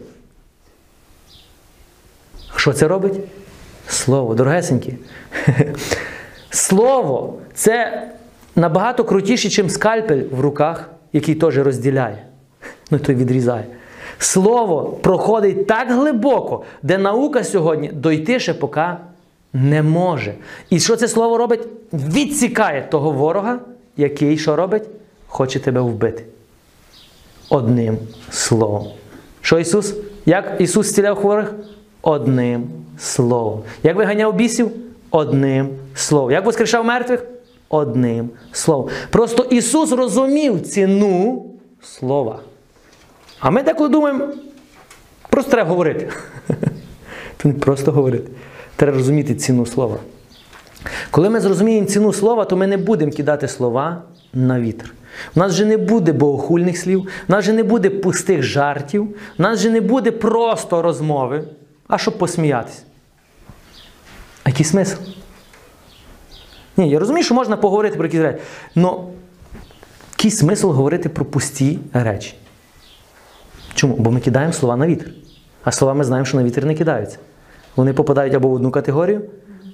Що це робить? Слово, дорогесенькі. Слово це набагато крутіше, ніж скальпель в руках, який теж розділяє. Ну, той відрізає. Слово проходить так глибоко, де наука сьогодні дойти ще поки не може. І що це слово робить? Відсікає того ворога, який що робить? Хоче тебе вбити. Одним словом. Що Ісус? Як Ісус зціляв хворих? Одним словом. Як виганяв бісів? Одним словом. Як воскрешав мертвих? Одним словом. Просто Ісус розумів ціну слова. А ми деколи думаємо, просто треба говорити. Це не просто говорити. Треба розуміти ціну слова. Коли ми зрозуміємо ціну слова, то ми не будемо кидати слова на вітер. У нас же не буде богохульних слів, у нас же не буде пустих жартів, у нас же не буде просто розмови, а щоб посміятися. А який смисл? Ні, я розумію, що можна поговорити про якісь речі. але який смисл говорити про пусті речі? Чому? Бо ми кидаємо слова на вітер. А слова ми знаємо, що на вітер не кидаються. Вони попадають або в одну категорію,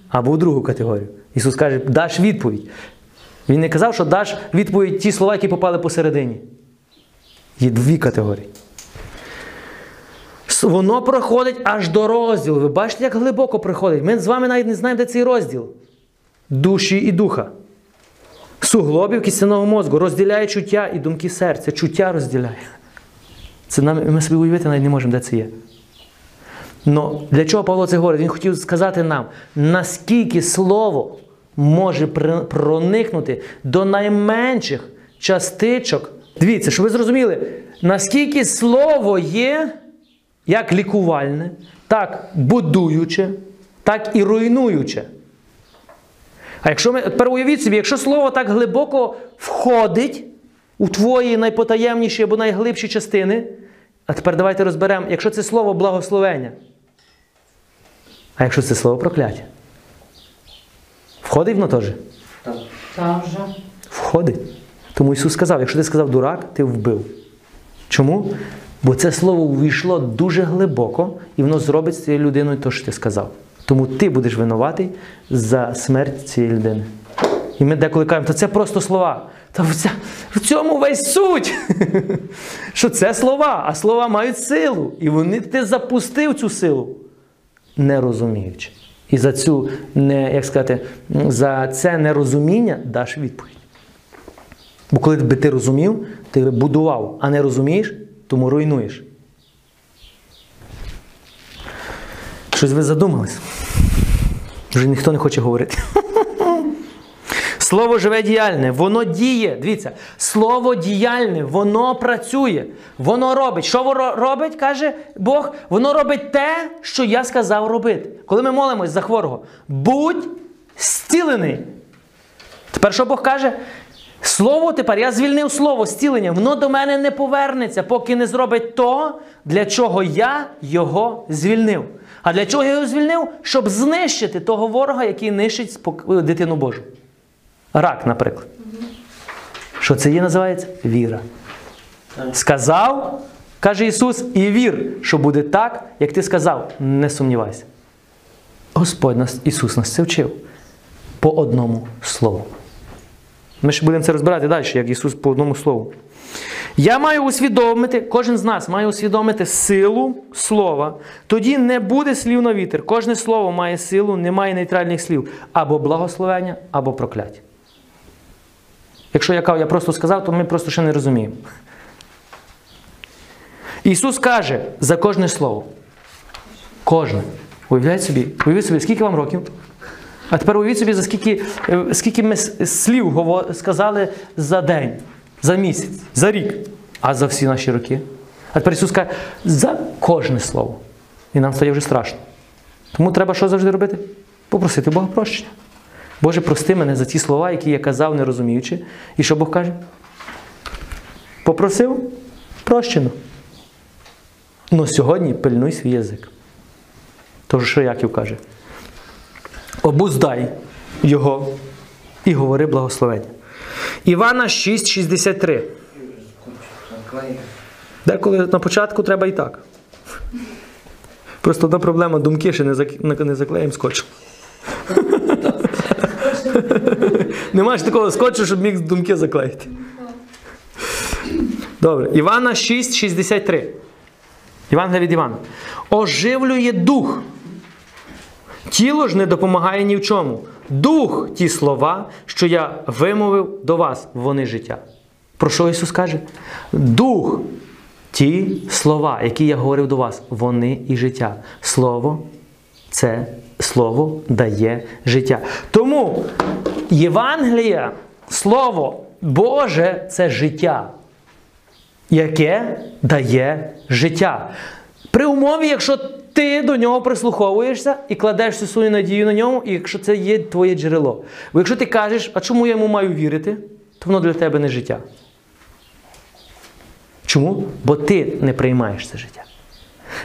або в другу категорію. Ісус каже, даш відповідь. Він не казав, що даш відповідь ті слова, які попали посередині. Є дві категорії. Воно проходить аж до розділу. Ви бачите, як глибоко проходить. Ми з вами навіть не знаємо, де цей розділ. Душі і духа. Суглобів кістяного мозку розділяє чуття і думки серця. Чуття розділяє. Це нам, ми собі уявити навіть не можемо, де це є. Но для чого Павло це говорить? Він хотів сказати нам, наскільки слово може проникнути до найменших частичок. Дивіться, щоб ви зрозуміли, наскільки слово є як лікувальне, так будуюче, так і руйнуюче. А якщо ми тепер уявіть собі, якщо слово так глибоко входить у твої найпотаємніші або найглибші частини, а тепер давайте розберемо, якщо це слово благословення, а якщо це слово прокляття, входить воно теж? Так. Входить. Тому Ісус сказав, якщо ти сказав дурак, ти вбив. Чому? Бо це слово увійшло дуже глибоко, і воно зробить з цією людиною те, що ти сказав. Тому ти будеш винуватий за смерть цієї людини. І ми деколи кажемо, то це просто слова. Та в цьому весь суть. Що це слова, а слова мають силу. І вони ти запустив цю силу, не розуміючи. І за цю, не, як сказати, за це нерозуміння даш відповідь. Бо коли би ти розумів, ти будував, а не розумієш, тому руйнуєш. Щось ви задумались? Вже ніхто не хоче говорити. Слово живе діяльне, воно діє. Дивіться, слово діяльне, воно працює, воно робить. Що воно робить, каже Бог? Воно робить те, що я сказав робити. Коли ми молимось за хворого, будь зцілений. Тепер що Бог каже? Слово тепер, я звільнив слово зцілення, воно до мене не повернеться, поки не зробить того, для чого я його звільнив. А для чого я його звільнив? Щоб знищити того ворога, який нищить дитину Божу. Рак, наприклад. Що це є називається? Віра. Сказав, каже Ісус, і вір, що буде так, як ти сказав. Не сумнівайся. Господь нас, Ісус нас це вчив по одному слову. Ми ще будемо це розбирати далі, як Ісус по одному слову. Я маю усвідомити, кожен з нас має усвідомити силу слова. Тоді не буде слів на вітер. Кожне слово має силу, немає нейтральних слів. Або благословення, або прокляття. Якщо я я просто сказав, то ми просто ще не розуміємо. Ісус каже за кожне слово. Кожне. Уявляйте собі, уявіть собі, скільки вам років? А тепер уявіть собі, за скільки, е, скільки ми слів сказали за день, за місяць, за рік, а за всі наші роки. А тепер Ісус каже, за кожне слово. І нам стає вже страшно. Тому треба що завжди робити? Попросити Бога прощення. Боже, прости мене за ті слова, які я казав, не розуміючи. І що Бог каже? Попросив прощено. Ну сьогодні пильнуй свій язик. Тож, що Яків каже? Обуздай його і говори благословення. Івана 6,63. Деколи на початку треба і так. Просто одна проблема, думки ще не, зак... не- не заклеїмо скотчем. Немає ж такого скотчу, щоб міг думки заклеїти. Добре. Івана 6,63. Івангелія від Івана. Оживлює дух. Тіло ж не допомагає ні в чому. Дух ті слова, що я вимовив до вас, вони життя. Про що Ісус каже? Дух ті слова, які я говорив до вас, вони і життя. Слово це слово дає життя. Тому Євангелія, Слово Боже це життя, яке дає життя. При умові, якщо ти до нього прислуховуєшся і кладеш всю свою надію на ньому, і якщо це є твоє джерело. Бо якщо ти кажеш, а чому я йому маю вірити, то воно для тебе не життя. Чому? Бо ти не приймаєш це життя.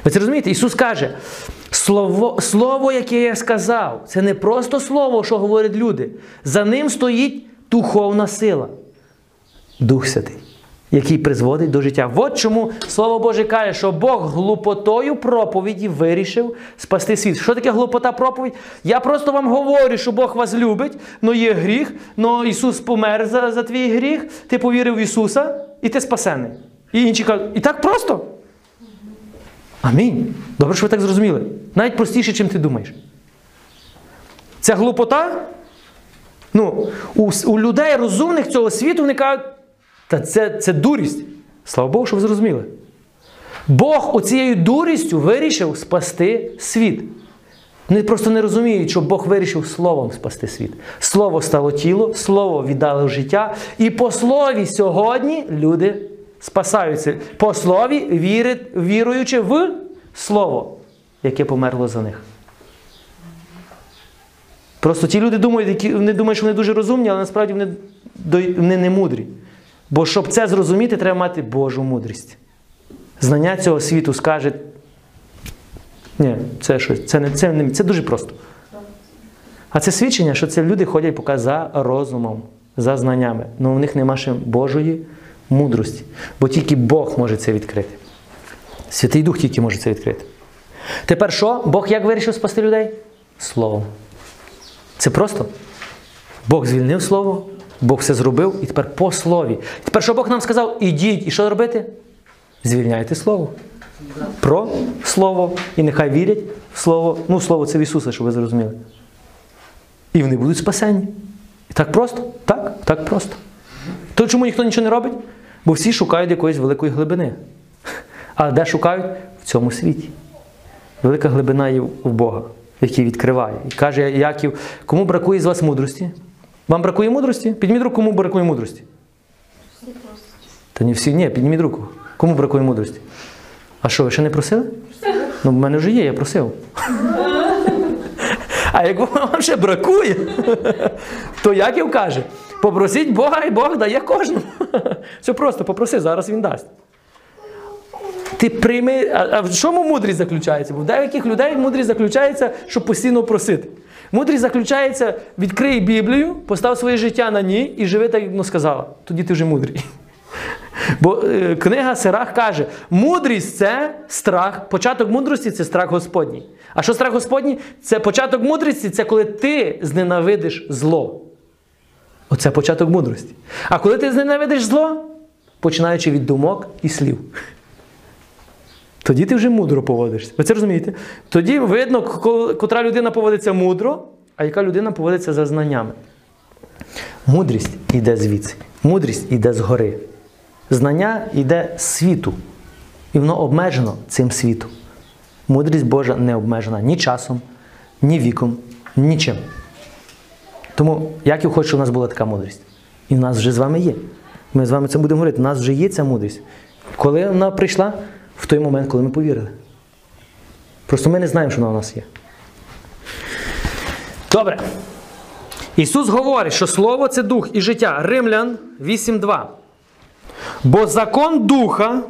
Ви це розумієте? Ісус каже, слово, слово, яке я сказав, це не просто слово, що говорять люди. За ним стоїть духовна сила. Дух Святий, який призводить до життя. От чому Слово Боже каже, що Бог глупотою проповіді вирішив спасти світ. Що таке глупота проповідь? Я просто вам говорю, що Бог вас любить, але є гріх, але Ісус помер за, за твій гріх, ти повірив в Ісуса і ти спасений. І інші кажуть, і так просто. Амінь. Добре, що ви так зрозуміли. Навіть простіше, чим ти думаєш. Ця глупота. Ну, у, у людей розумних цього світу вони кажуть, та це, це дурість. Слава Богу, що ви зрозуміли. Бог оцією дурістю вирішив спасти світ. Вони просто не розуміють, що Бог вирішив словом спасти світ. Слово стало тіло, слово віддало життя. І по слові сьогодні люди спасаються. По слові, віруючи в слово, яке померло за них. Просто ті люди думають, які вони думають, що вони дуже розумні, але насправді вони, вони не мудрі. Бо щоб це зрозуміти, треба мати Божу мудрість. Знання цього світу скаже. Ні, це щось, це, не, це, не, це дуже просто. А це свідчення, що це люди ходять поки за розумом, за знаннями. але у них нема ще Божої мудрості. Бо тільки Бог може це відкрити. Святий Дух тільки може це відкрити. Тепер що? Бог як вирішив спасти людей? Словом. Це просто. Бог звільнив слово, Бог все зробив, і тепер по слові. Тепер що Бог нам сказав? Ідіть, і що робити? Звільняйте слово. Про слово. І нехай вірять в слово. Ну, слово це в Ісуса, щоб ви зрозуміли. І вони будуть спасені. І так просто? Так, так просто. То чому ніхто нічого не робить? Бо всі шукають якоїсь великої глибини. А де шукають? В цьому світі. Велика глибина є в Бога, який відкриває. І каже Яків, кому бракує з вас мудрості? Вам бракує мудрості? Підніміть руку, кому бракує мудрості? Та не всі, ні, підніміть руку. Кому бракує мудрості? А що, ви ще не просили? Ну, в мене вже є, я просив. А як вам ще бракує, то Яків каже: попросіть Бога, і Бог дає кожному. Все просто, попроси, зараз він дасть. Ти прийми. А, в чому мудрість заключається? Бо в деяких людей мудрість заключається, щоб постійно просити. Мудрість заключається, відкрий Біблію, постав своє життя на ній і живи так, як воно сказала. Тоді ти вже мудрий. Бо е, книга Сирах каже: мудрість це страх, початок мудрості це страх Господній. А що страх Господній? Це початок мудрості, це коли ти зненавидиш зло. Оце початок мудрості. А коли ти зненавидиш зло, починаючи від думок і слів. Тоді ти вже мудро поводишся. Ви це розумієте? Тоді видно, котра людина поводиться мудро, а яка людина поводиться за знаннями. Мудрість йде звідси. Мудрість йде згори. Знання йде з світу. І воно обмежено цим світом. Мудрість Божа не обмежена ні часом, ні віком, нічим. Тому Яків хоче, щоб у нас була така мудрість. І в нас вже з вами є. Ми з вами це будемо говорити. У нас вже є ця мудрість. Коли вона прийшла? В той момент, коли ми повірили. Просто ми не знаємо, що вона у нас є. Добре. Ісус говорить, що Слово це дух і життя. Римлян 8.2. Бо закон духа,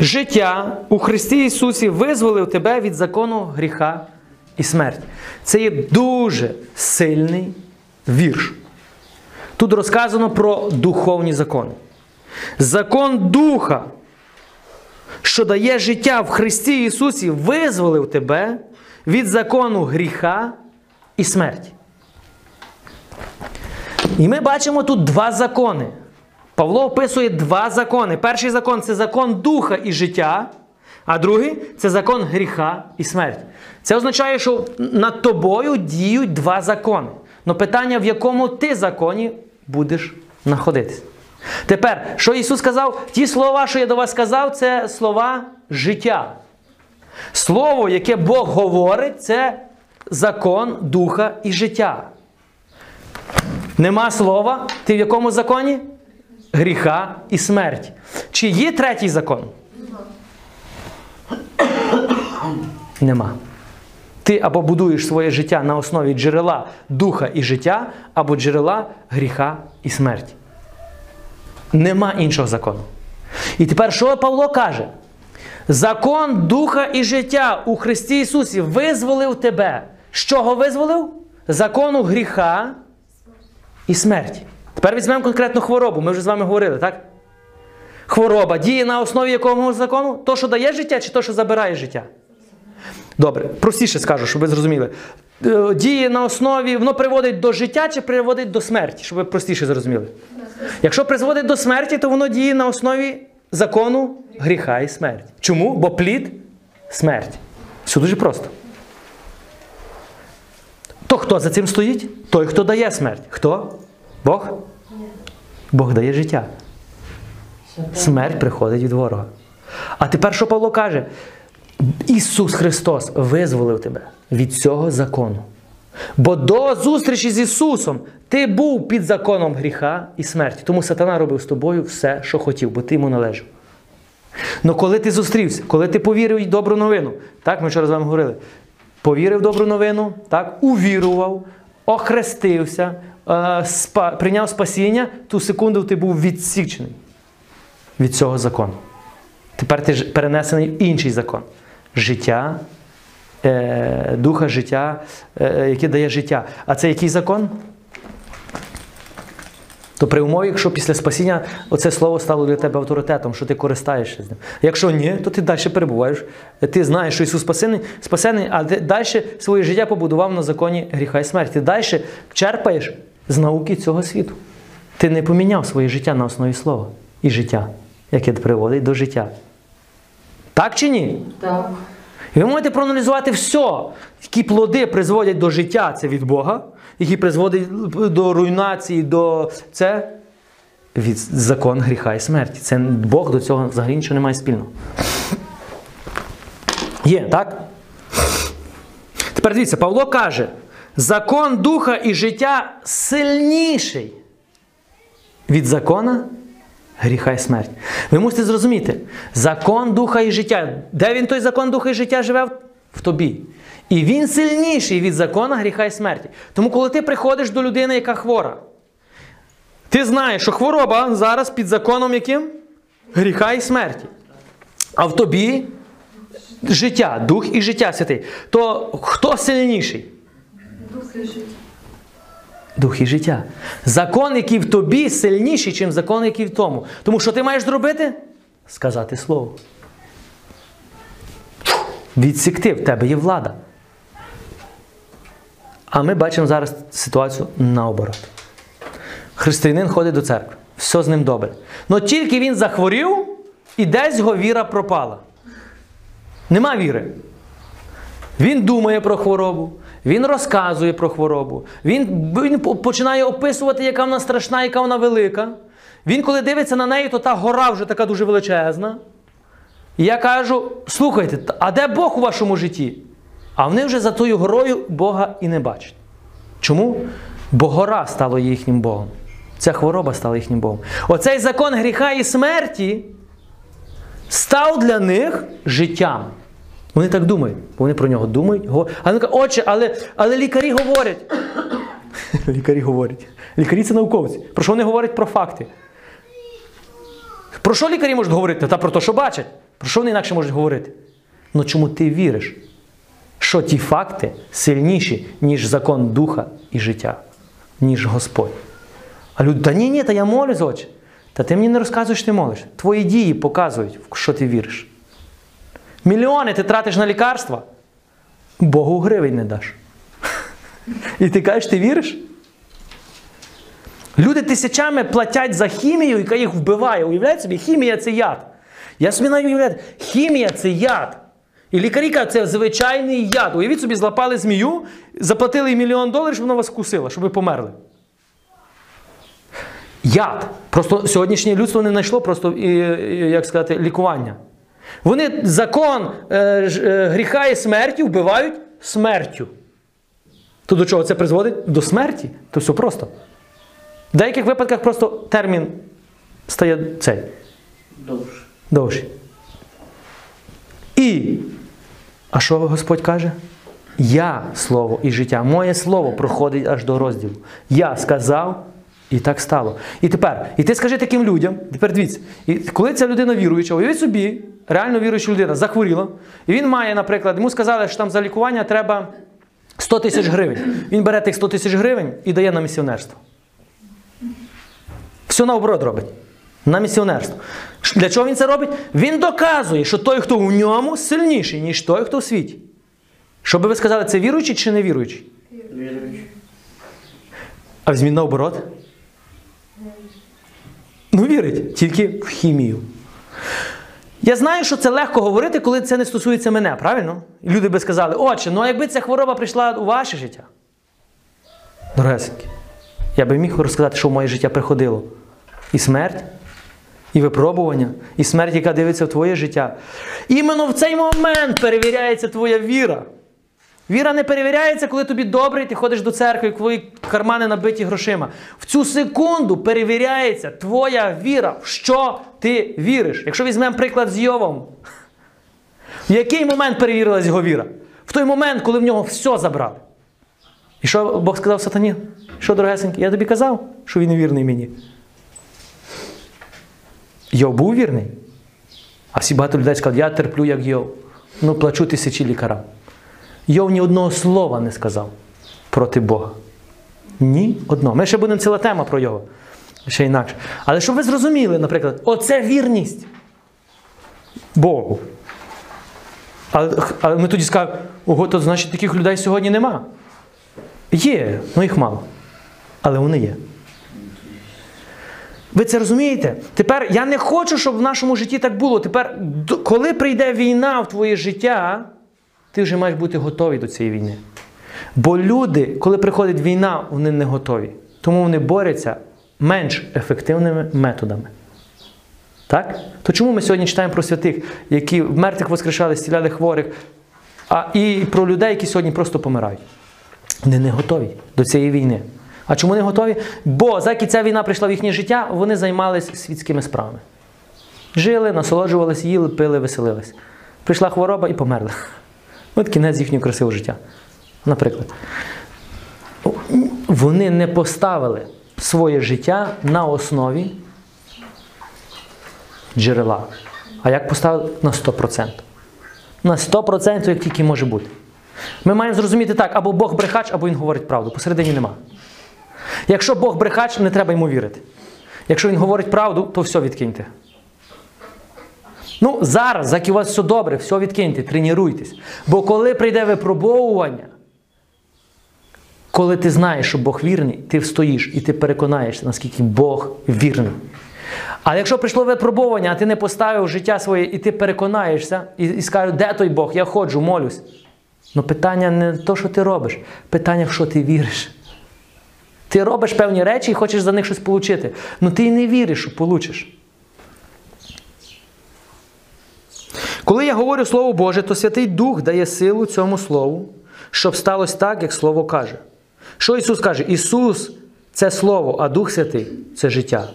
життя у Христі Ісусі визволив тебе від закону гріха і смерті. Це є дуже сильний вірш. Тут розказано про духовні закони. Закон духа, що дає життя в Христі Ісусі, визволив тебе від закону гріха і смерті. І ми бачимо тут два закони. Павло описує два закони. Перший закон це закон духа і життя, а другий це закон гріха і смерті. Це означає, що над тобою діють два закони. Но питання, в якому ти законі будеш знаходитися. Тепер, що Ісус сказав? Ті слова, що я до вас сказав, це слова життя. Слово, яке Бог говорить, це закон духа і життя. Нема слова, ти в якому законі? Гріха і смерті. Чи є третій закон? Нема. Ти або будуєш своє життя на основі джерела духа і життя, або джерела гріха і смерті. Нема іншого закону. І тепер що Павло каже? Закон духа і життя у Христі Ісусі визволив тебе. З чого визволив? Закону гріха і смерті. Тепер візьмемо конкретну хворобу. Ми вже з вами говорили, так? Хвороба діє на основі якого закону? То, що дає життя, чи то, що забирає життя? Добре, простіше скажу, щоб ви зрозуміли. Е, Діє на основі, воно приводить до життя чи приводить до смерті, щоб ви простіше зрозуміли. Якщо призводить до смерті, то воно діє на основі закону гріха і смерті. Чому? Бо плід смерть. Все дуже просто. То хто за цим стоїть? Той, хто дає смерть. Хто? Бог? Бог дає життя. Смерть приходить від ворога. А тепер що Павло каже? Ісус Христос визволив тебе від цього закону. Бо до зустрічі з Ісусом ти був під законом гріха і смерті. Тому сатана робив з тобою все, що хотів, бо ти йому належав. Ну коли ти зустрівся, коли ти повірив в добру новину, так ми вчора з вами говорили, повірив в добру новину, так, увірував, охрестився, е, спа- прийняв спасіння, ту секунду ти був відсічений від цього закону. Тепер ти ж перенесений в інший закон. Життя, е, духа життя, е, яке дає життя. А це який закон? То при умові, якщо після спасіння оце слово стало для тебе авторитетом, що ти користаєшся з ним. Якщо ні, то ти далі перебуваєш. Ти знаєш, що Ісус спасений, спасений, а ти далі своє життя побудував на законі гріха і смерті. Ти далі черпаєш з науки цього світу. Ти не поміняв своє життя на основі слова і життя, яке приводить до життя. Так чи ні? Так. І ви можете проаналізувати все, які плоди призводять до життя, це від Бога, які призводять до руйнації, до це від закон гріха і смерті. Це Бог до цього взагалі нічого не має спільного. Є, так? Тепер дивіться, Павло каже: закон духа і життя сильніший від закона гріха і смерть. Ви мусите зрозуміти, закон духа і життя. Де він той закон духа і життя живе? В тобі. І він сильніший від закона гріха і смерті. Тому, коли ти приходиш до людини, яка хвора, ти знаєш, що хвороба зараз під законом яким? Гріха і смерті. А в тобі життя, дух і життя святий. То хто сильніший? Дух і життя. Дух і життя. Закон, який в тобі, сильніший, ніж закон, який в тому. Тому що ти маєш зробити? Сказати слово. Відсікти, в тебе є влада. А ми бачимо зараз ситуацію наоборот. Християнин ходить до церкви. Все з ним добре. Но тільки він захворів, і десь його віра пропала. Нема віри. Він думає про хворобу, він розказує про хворобу, він, він починає описувати, яка вона страшна, яка вона велика. Він, коли дивиться на неї, то та гора вже така дуже величезна. І я кажу: слухайте, а де Бог у вашому житті? А вони вже за тою горою Бога і не бачать. Чому? Бо гора стала їхнім Богом. Ця хвороба стала їхнім Богом. Оцей закон гріха і смерті став для них життям. Вони так думають, бо вони про нього думають. А він каже, отче, але, але лікарі говорять. лікарі говорять. Лікарі це науковці. Про що вони говорять про факти? Про що лікарі можуть говорити? Та про те, що бачать. Про що вони інакше можуть говорити? Ну чому ти віриш, що ті факти сильніші, ніж закон духа і життя, ніж Господь? А люди, та ні, ні, та я молюсь, отче. Та ти мені не розказуєш, ти молиш. Твої дії показують, в що ти віриш. Мільйони ти тратиш на лікарства, Богу гривень не даш. І ти кажеш, ти віриш? Люди тисячами платять за хімію, яка їх вбиває. Уявляєте собі, хімія це яд. Я собі навіть уявляю, хімія це яд. І лікарі кажуть, це звичайний яд. Уявіть собі, злапали змію, заплатили їй мільйон доларів, щоб вона вас вкусила, щоб ви померли. Яд. Просто сьогоднішнє людство не знайшло просто, як сказати, лікування. Вони закон е, ж- е, гріха і смерті вбивають смертю. То до чого це призводить? До смерті. То все просто. В деяких випадках просто термін стає цей Довше. довший. І, а що Господь каже? Я слово і життя. Моє слово проходить аж до розділу. Я сказав, і так стало. І тепер, і ти скажи таким людям, тепер дивіться, і коли ця людина віруюча, уявіть собі, реально віруюча людина захворіла, і він має, наприклад, йому сказали, що там за лікування треба 100 тисяч гривень. Він бере тих 100 тисяч гривень і дає на місіонерство. Все наоборот робить. На місіонерство. Для чого він це робить? Він доказує, що той, хто у ньому, сильніший, ніж той, хто в світі. Щоб ви сказали, це віруючий чи не віруючий? Віруючий. А візьміть наоборот. Ну, вірить, тільки в хімію. Я знаю, що це легко говорити, коли це не стосується мене, правильно? І люди би сказали, отче, ну а якби ця хвороба прийшла у ваше життя. Дорогесенькі, я би міг розказати, що в моє життя приходило. І смерть, і випробування, і смерть, яка дивиться в твоє життя. Іменно в цей момент перевіряється твоя віра. Віра не перевіряється, коли тобі добре, і ти ходиш до церкви, твої кармани набиті грошима. В цю секунду перевіряється твоя віра, в що ти віриш. Якщо візьмемо приклад з Йовом, в який момент перевірилась його віра? В той момент, коли в нього все забрали. І що Бог сказав сатані? Що, дорогесенький, я тобі казав, що він невірний мені. Йов був вірний. А всі багато людей сказали, я терплю, як Йов. Ну, плачу тисячі лікарам. Йов ні одного слова не сказав проти Бога. Ні одного. Ми ще будемо ціла тема про його. Ще інакше. Але щоб ви зрозуміли, наприклад, оце вірність Богу. Але, але ми тоді скажемо, ого, то значить таких людей сьогодні нема. Є, ну їх мало. Але вони є. Ви це розумієте? Тепер я не хочу, щоб в нашому житті так було. Тепер, коли прийде війна в твоє життя, ти вже маєш бути готовий до цієї війни. Бо люди, коли приходить війна, вони не готові. Тому вони борються менш ефективними методами. Так? То чому ми сьогодні читаємо про святих, які мертвих воскрешали, зціляли хворих, а і про людей, які сьогодні просто помирають? Вони не готові до цієї війни. А чому не готові? Бо заки ця війна прийшла в їхнє життя, вони займалися світськими справами. Жили, насолоджувалися, їли, пили, веселились. Прийшла хвороба і померли. От кінець їхнього красивого життя. Наприклад. Вони не поставили своє життя на основі джерела. А як поставили? На 100%. На 100% як тільки може бути. Ми маємо зрозуміти так, або Бог брехач, або Він говорить правду. Посередині нема. Якщо Бог брехач, не треба йому вірити. Якщо він говорить правду, то все відкиньте. Ну, зараз, як у вас все добре, все відкиньте, тренуйтесь. Бо коли прийде випробовування, коли ти знаєш, що Бог вірний, ти встоїш і ти переконаєшся, наскільки Бог вірний. А якщо прийшло випробовування, а ти не поставив життя своє, і ти переконаєшся, і, і скажеш, де той Бог? Я ходжу, молюсь. Ну питання не то, що ти робиш, питання, в що ти віриш. Ти робиш певні речі і хочеш за них щось отримати. Ну ти й не віриш, що получиш. Коли я говорю Слово Боже, то Святий Дух дає силу цьому Слову, щоб сталося так, як Слово каже. Що Ісус каже? Ісус це Слово, а Дух Святий це життя.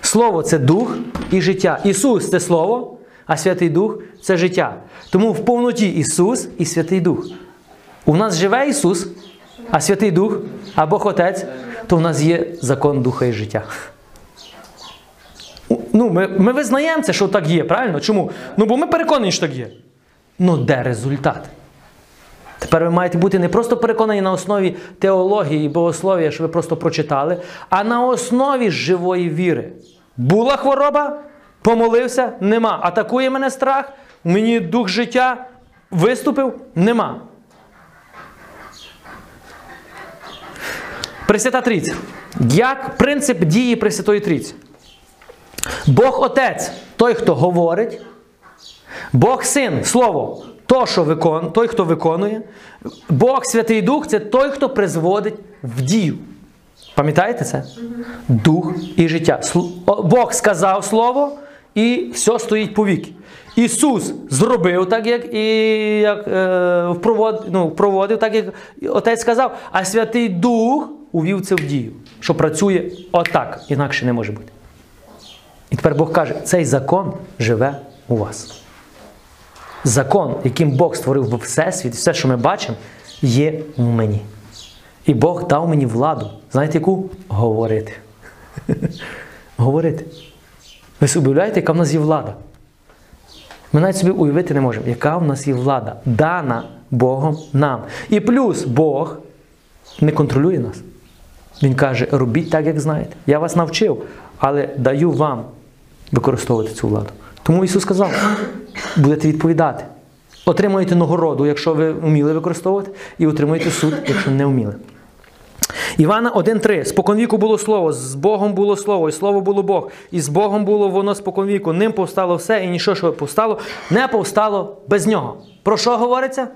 Слово це дух і життя. Ісус це Слово, а Святий Дух це життя. Тому в повноті Ісус і Святий Дух. У нас живе Ісус, а Святий Дух, а Бог Отець, то в нас є закон Духа і життя. Ну, ми, ми визнаємо це, що так є, правильно? Чому? Ну, бо ми переконані, що так є. Ну, де результат? Тепер ви маєте бути не просто переконані на основі теології і богослов'я, що ви просто прочитали, а на основі живої віри. Була хвороба, помолився, нема. Атакує мене страх, мені дух життя виступив, нема. Пресвята Трійця. Як принцип дії Пресвятої Трійці? Бог Отець той, хто говорить, Бог Син, Слово, то, що викон, той, хто виконує. Бог Святий Дух це той, хто призводить в дію. Пам'ятаєте це? Дух і життя. Бог сказав Слово, і все стоїть по віки. Ісус зробив так, як і як, е, впровод, ну, проводив, так, як Отець сказав, а Святий Дух увів це в дію, що працює отак, інакше не може бути. І тепер Бог каже, цей закон живе у вас. Закон, яким Бог створив Всесвіт, все, що ми бачимо, є в мені. І Бог дав мені владу. Знаєте яку? Говорити. Говорити. Ви собі уявляєте, яка в нас є влада? Ми навіть собі уявити не можемо, яка в нас є влада, дана Богом нам. І плюс Бог не контролює нас. Він каже, робіть так, як знаєте. Я вас навчив, але даю вам використовувати цю владу. Тому Ісус сказав, будете відповідати. Отримуєте нагороду, якщо ви вміли використовувати, і отримуєте суд, якщо не вміли. Івана 1.3. Споконвіку було слово, з Богом було слово, і слово було Бог. І з Богом було воно споконвіку. Ним повстало все, і нічого, що повстало, не повстало без нього. Про що говориться?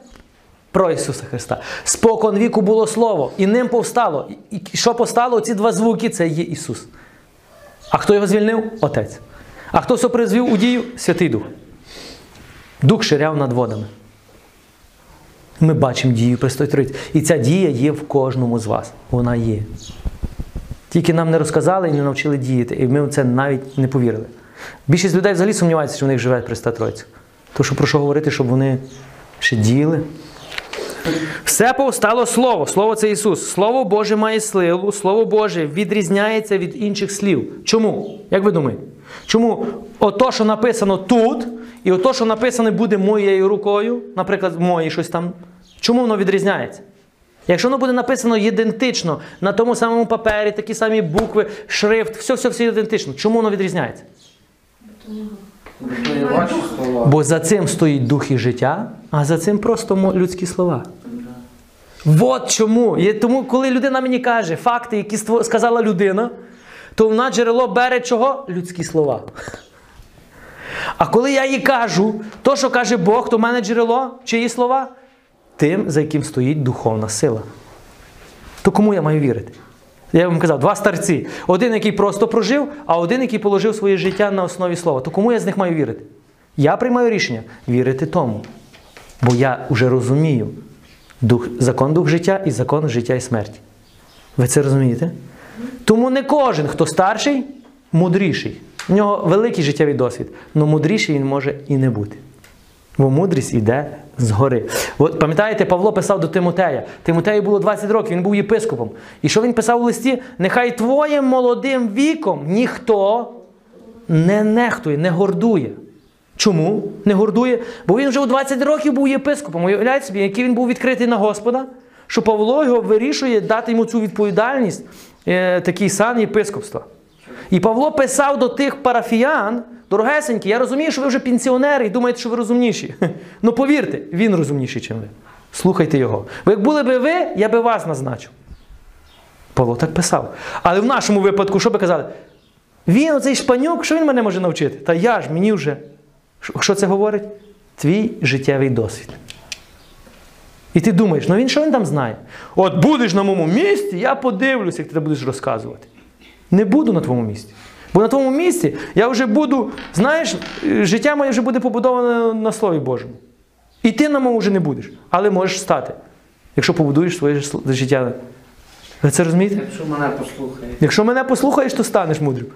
Про Ісуса Христа. Споконвіку було слово, і ним повстало. І що повстало? Ці два звуки це є Ісус. А хто його звільнив? Отець. А хто все призвів у дію? Святий Дух. Дух ширяв над водами. Ми бачимо дію Пресвятої Троїці. І ця дія є в кожному з вас. Вона є. Тільки нам не розказали і не навчили діяти, і ми в це навіть не повірили. Більшість людей взагалі сумніваються, що в них живе Тройця. То що про що говорити, щоб вони ще діяли? Все повстало Слово. Слово це Ісус. Слово Боже має силу, Слово Боже відрізняється від інших слів. Чому? Як ви думаєте? Чому ото, що написано тут, і ото, що написане буде моєю рукою, наприклад, моє щось там, чому воно відрізняється? Якщо воно буде написано ідентично на тому самому папері, такі самі букви, шрифт, все, все, все ідентично. Чому воно відрізняється? Бо за цим стоїть дух і життя, а за цим просто людські слова. От чому. Тому, коли людина мені каже факти, які сказала людина, то вона джерело бере чого? Людські слова. А коли я їй кажу, то, що каже Бог, то в мене джерело, чиї слова? Тим, за яким стоїть духовна сила. То кому я маю вірити? Я вам казав, два старці. Один, який просто прожив, а один, який положив своє життя на основі слова. То кому я з них маю вірити? Я приймаю рішення вірити тому. Бо я вже розумію дух, закон дух життя і закон життя і смерті. Ви це розумієте? Тому не кожен, хто старший, мудріший. У нього великий життєвий досвід, але мудріший він може і не бути. Бо мудрість йде згори. От пам'ятаєте, Павло писав до Тимотея. Тимотею було 20 років, він був єпископом. І що він писав у листі? Нехай твоїм молодим віком ніхто не нехтує, не гордує. Чому не гордує? Бо він вже у 20 років був єпископом. Уявляєте собі, який він був відкритий на Господа, що Павло його вирішує дати йому цю відповідальність, е, такий сан єпископства. І Павло писав до тих парафіян, дорогесенькі, я розумію, що ви вже пенсіонери і думаєте, що ви розумніші. Ну повірте, він розумніший, ніж ви. Слухайте його. Бо як були би ви, я би вас назначив. Павло так писав. Але в нашому випадку, що би казали? Він, оцей шпанюк, що він мене може навчити? Та я ж мені вже. Що це говорить? Твій життєвий досвід. І ти думаєш, ну він що він там знає? От будеш на моєму місці, я подивлюся, як ти це будеш розказувати. Не буду на твоєму місці. Бо на твоєму місці я вже буду, знаєш, життя моє вже буде побудоване на Слові Божому. І ти на моєму вже не будеш, але можеш стати, якщо побудуєш своє життя. Ви це розумієте? Якщо мене послухає. Якщо мене послухаєш, то станеш мудрим.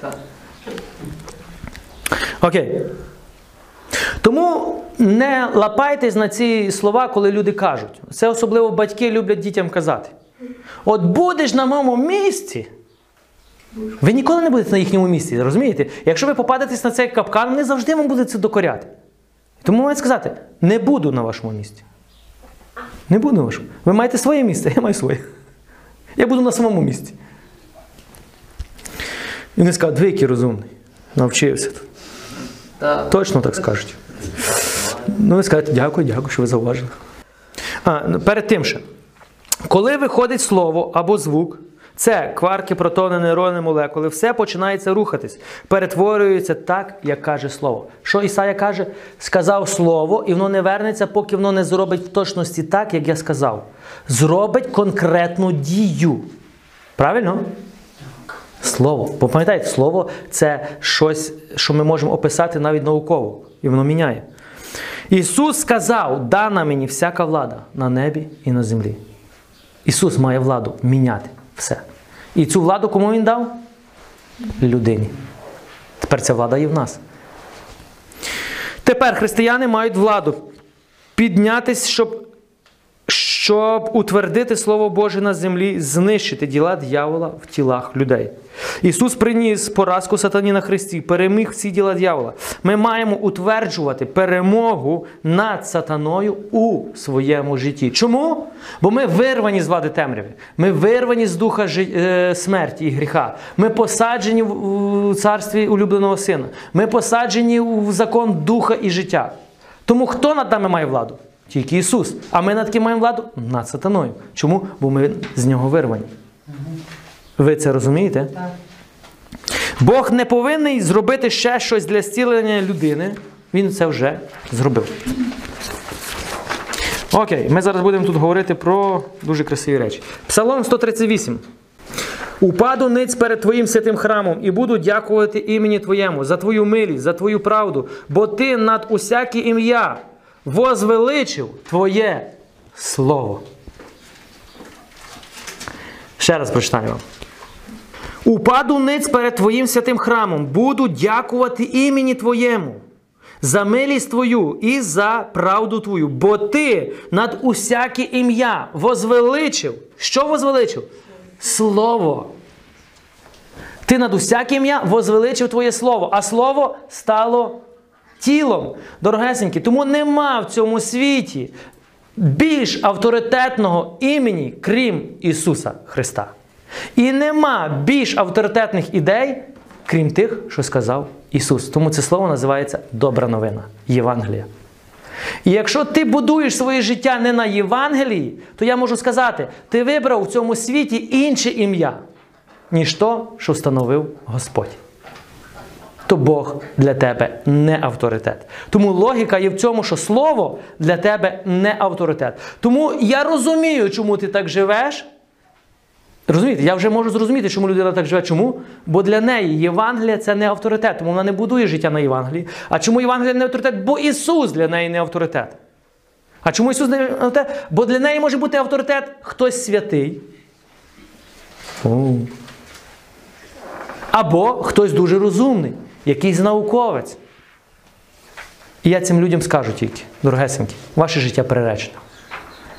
Так. Окей. Тому не лапайтесь на ці слова, коли люди кажуть. Це особливо батьки люблять дітям казати. От будеш на моєму місці. Ви ніколи не будете на їхньому місці, розумієте? Якщо ви попадетесь на цей капкан, вони завжди вам будуть це докоряти. Тому мають сказати: не буду на вашому місці. Не буду на вашому. Ви маєте своє місце, я маю своє. Я буду на самому місці. І скажуть, ви який розумний. Навчився тут. Точно так скажуть. Ну, ви скажете, дякую, дякую, що ви зауважили. А, ну, перед тим ще. Коли виходить слово або звук, це кварки, протони, нейрони, молекули, все починається рухатись, перетворюється так, як каже слово. Що Ісая каже? Сказав слово, і воно не вернеться, поки воно не зробить в точності так, як я сказав. Зробить конкретну дію. Правильно? Слово. Бо пам'ятаєте, слово це щось, що ми можемо описати навіть науково, і воно міняє. Ісус сказав: дана мені всяка влада на небі і на землі. Ісус має владу міняти все. І цю владу кому Він дав? Людині. Тепер ця влада є в нас. Тепер християни мають владу піднятись, щоб, щоб утвердити Слово Боже на землі, знищити діла дьявола в тілах людей. Ісус приніс поразку сатані на Христі, переміг всі діла дьявола. Ми маємо утверджувати перемогу над сатаною у своєму житті. Чому? Бо ми вирвані з влади темряви. Ми вирвані з духа е, смерті і гріха. Ми посаджені в царстві улюбленого сина. Ми посаджені в закон духа і життя. Тому хто над нами має владу? Тільки Ісус. А ми над ким маємо владу? Над сатаною. Чому? Бо ми з нього вирвані. Ви це розумієте? Так. Бог не повинен зробити ще щось для зцілення людини. Він це вже зробив. Окей, ми зараз будемо тут говорити про дуже красиві речі. Псалом 138. Упаду ниць перед Твоїм святим храмом і буду дякувати імені Твоєму за Твою милість, за Твою правду, бо Ти над усяке ім'я возвеличив Твоє Слово. Ще раз прочитаю вам. Упаду ниць перед Твоїм святим храмом, буду дякувати імені Твоєму за милість Твою і за правду Твою, бо Ти над усяке ім'я возвеличив. Що возвеличив? Слово. Ти над усяке ім'я возвеличив Твоє Слово, а Слово стало тілом. Дорогесенькі, тому нема в цьому світі більш авторитетного імені, крім Ісуса Христа. І нема більш авторитетних ідей, крім тих, що сказав Ісус. Тому це слово називається добра новина, Євангелія. І якщо ти будуєш своє життя не на Євангелії, то я можу сказати, ти вибрав в цьому світі інше ім'я, ніж то, що встановив Господь. То Бог для тебе не авторитет. Тому логіка є в цьому, що слово для тебе не авторитет. Тому я розумію, чому ти так живеш. Розумієте, я вже можу зрозуміти, чому людина так живе. Чому? Бо для неї Євангелія це не авторитет, тому вона не будує життя на Євангелії. А чому Євангелія не авторитет? Бо Ісус для неї не авторитет. А чому Ісус не авторитет? Бо для неї може бути авторитет хтось святий. Або хтось дуже розумний, якийсь науковець. І я цим людям скажу тільки, дорогесенькі, ваше життя приречено.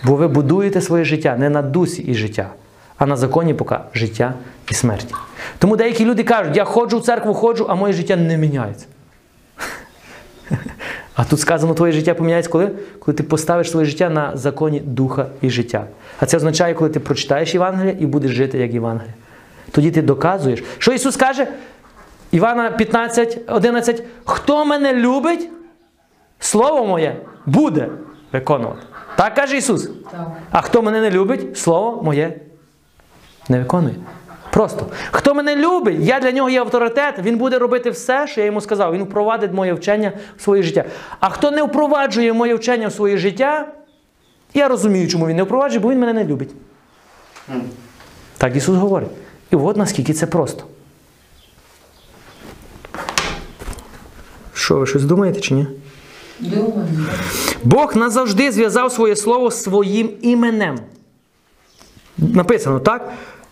Бо ви будуєте своє життя не на дусі і життя, а на законі поки життя і смерті. Тому деякі люди кажуть, я ходжу в церкву, ходжу, а моє життя не міняється. А тут сказано, твоє життя поміняється коли? Коли ти поставиш своє життя на законі духа і життя. А це означає, коли ти прочитаєш Євангелія і будеш жити як Євангелія. Тоді ти доказуєш. Що Ісус каже? Івана 15, 11. Хто мене любить, слово моє буде виконувати. Так каже Ісус. Так. А хто мене не любить, слово моє не виконує. Просто. Хто мене любить, я для нього є авторитет, він буде робити все, що я йому сказав. Він впровадить моє вчення в своє життя. А хто не впроваджує моє вчення в своє життя, я розумію, чому він не впроваджує, бо він мене не любить. Так Ісус говорить. І от наскільки це просто. Що, ви щось думаєте чи ні? Думаю. Бог назавжди зв'язав своє слово своїм іменем. Написано так?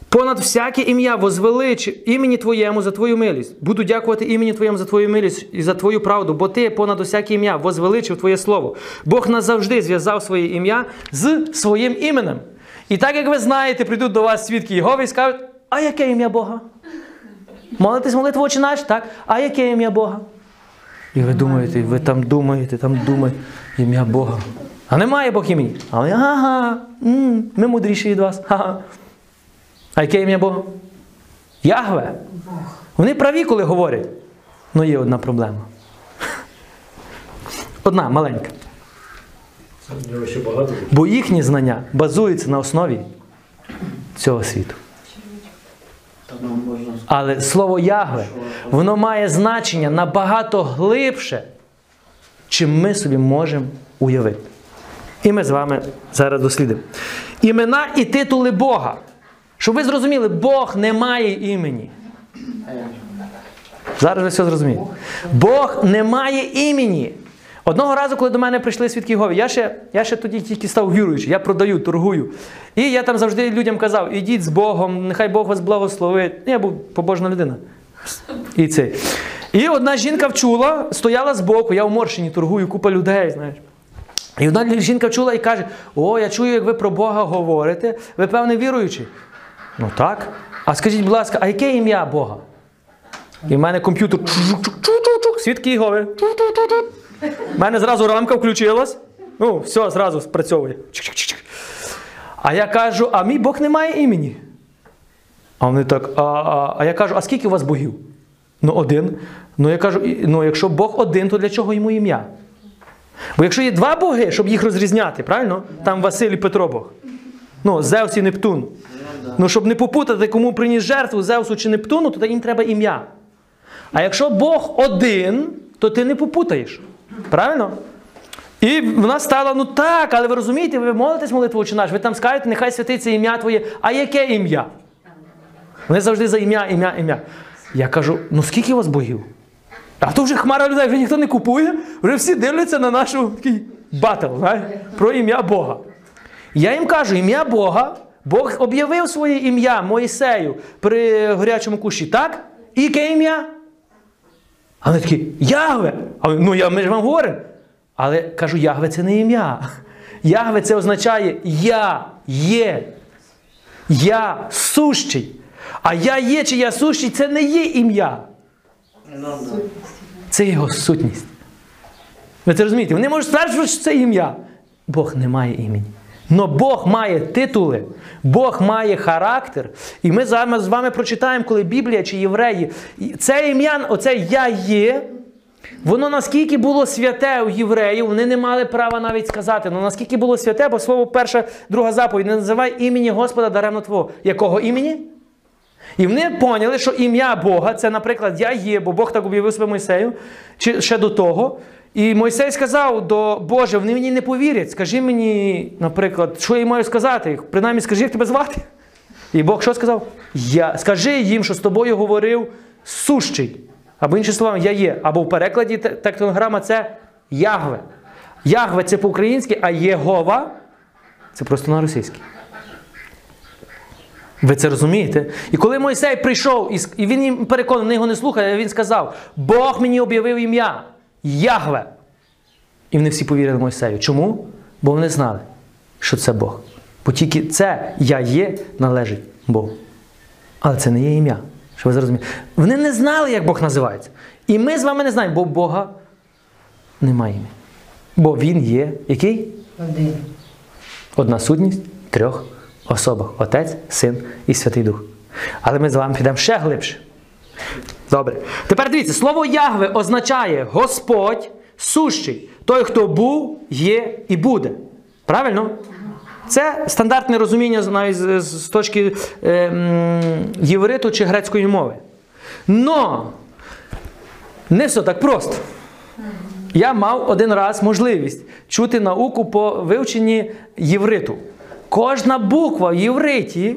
понад всяке ім'я возвеличи імені Твоєму за Твою милість. Буду дякувати імені Твоєму за Твою милість і за Твою правду, бо Ти понад усяке ім'я возвеличив Твоє Слово. Бог назавжди зв'язав своє ім'я з своїм іменем. І так як ви знаєте, прийдуть до вас свідки Єгови і скажуть, а яке ім'я Бога? Молитесь молитву «Отче наш, так? А яке ім'я Бога? І ви думаєте, ви там думаєте, там думаєте, ім'я Бога. А немає Бог імені. А вони, ага, ми мудріші від вас. Ага. А яке ім'я Бога? Ягве. Вони праві, коли говорять. Ну є одна проблема. Одна маленька. Бо їхні знання базуються на основі цього світу. Та нам можна сказати. Але слово Ягве, воно має значення набагато глибше, чим ми собі можемо уявити. І ми з вами зараз дослідимо. Імена і титули Бога. Щоб ви зрозуміли, Бог не має імені. Зараз ви все зрозумієте. Бог не має імені. Одного разу, коли до мене прийшли свідки Єгови, я ще, я ще тоді тільки став віруючий, я продаю, торгую. І я там завжди людям казав: ідіть з Богом, нехай Бог вас благословить. Я був побожна людина. І це. І одна жінка вчула, стояла збоку, я в Морщині торгую, купа людей, знаєш. І одна жінка вчула і каже: О, я чую, як ви про Бога говорите, ви певне віруючий. Ну так. А скажіть, будь ласка, а яке ім'я Бога? І в мене комп'ютер свідки Єгови. У мене зразу рамка включилась. Ну, все, зразу спрацьовує. А я кажу, а мій Бог не має імені. А вони так, а, а, а я кажу, а скільки у вас богів? Ну, один. Ну, я кажу, ну, якщо Бог один, то для чого йому ім'я? Бо якщо є два боги, щоб їх розрізняти, правильно? Там Василь і Петро Бог. Ну, Зевс і Нептун. Ну, щоб не попутати, кому приніс жертву Зевсу чи Нептуну, то їм треба ім'я. А якщо Бог один, то ти не попутаєш. Правильно? І вона стала, ну так, але ви розумієте, ви молитесь молитву «Отче наш, ви там скажете, нехай святиться ім'я Твоє. А яке ім'я? Вони завжди за ім'я, ім'я, ім'я. Я кажу, ну скільки у вас богів? А то вже хмара людей, вже ніхто не купує, вже всі дивляться на нашу такий батл про ім'я Бога. Я їм кажу, ім'я Бога, Бог об'явив своє ім'я Моїсею при горячому кущі, так? І яке ім'я? А вони такі, Ягве. А ну я, ми ж вам говоримо. Але кажу, Ягве це не ім'я. Ягве це означає Я є. Я сущий. А я є чи я сущий це не є ім'я. Це його сутність. Ви це розумієте? Вони можуть стверджувати, що це ім'я. Бог не має імені. Но Бог має титули, Бог має характер. І ми з вами, з вами прочитаємо, коли Біблія чи євреї. Це ім'я, оце я є. Воно наскільки було святе у євреїв, вони не мали права навіть сказати. Ну наскільки було святе, бо слово перша, друга заповідь, не називай імені Господа даремно Твого. Якого імені? І вони поняли, що ім'я Бога це, наприклад, я є, бо Бог так об'явив себе Мойсею, чи ще до того. І Мойсей сказав до Боже, вони мені не повірять. Скажи мені, наприклад, що я маю сказати? Принаймні, скажи, як тебе звати. І Бог що сказав? Я. Скажи їм, що з тобою говорив сущий. Або іншими словами, я є. Або в перекладі те- тектонограма це Ягве. Ягве це по-українськи, а Єгова це просто на російській. Ви це розумієте? І коли Мойсей прийшов, і, він їм переконаний, його не слухає, він сказав: Бог мені об'явив ім'я Ягве. І вони всі повірили Мойсею. Чому? Бо вони знали, що це Бог. Бо тільки це я є належить Богу. Але це не є ім'я. Що ви зрозумієте? Вони не знали, як Бог називається. І ми з вами не знаємо, бо Бога немає ім'я. Бо Він є який? Один. Одна сутність в трьох особах: Отець, Син і Святий Дух. Але ми з вами підемо ще глибше. Добре. Тепер дивіться, слово Ягве означає Господь сущий, той, хто був, є і буде. Правильно? Це стандартне розуміння навіть з, точки е, м, євриту чи грецької мови. Но не все так просто. Я мав один раз можливість чути науку по вивченні євриту. Кожна буква в євриті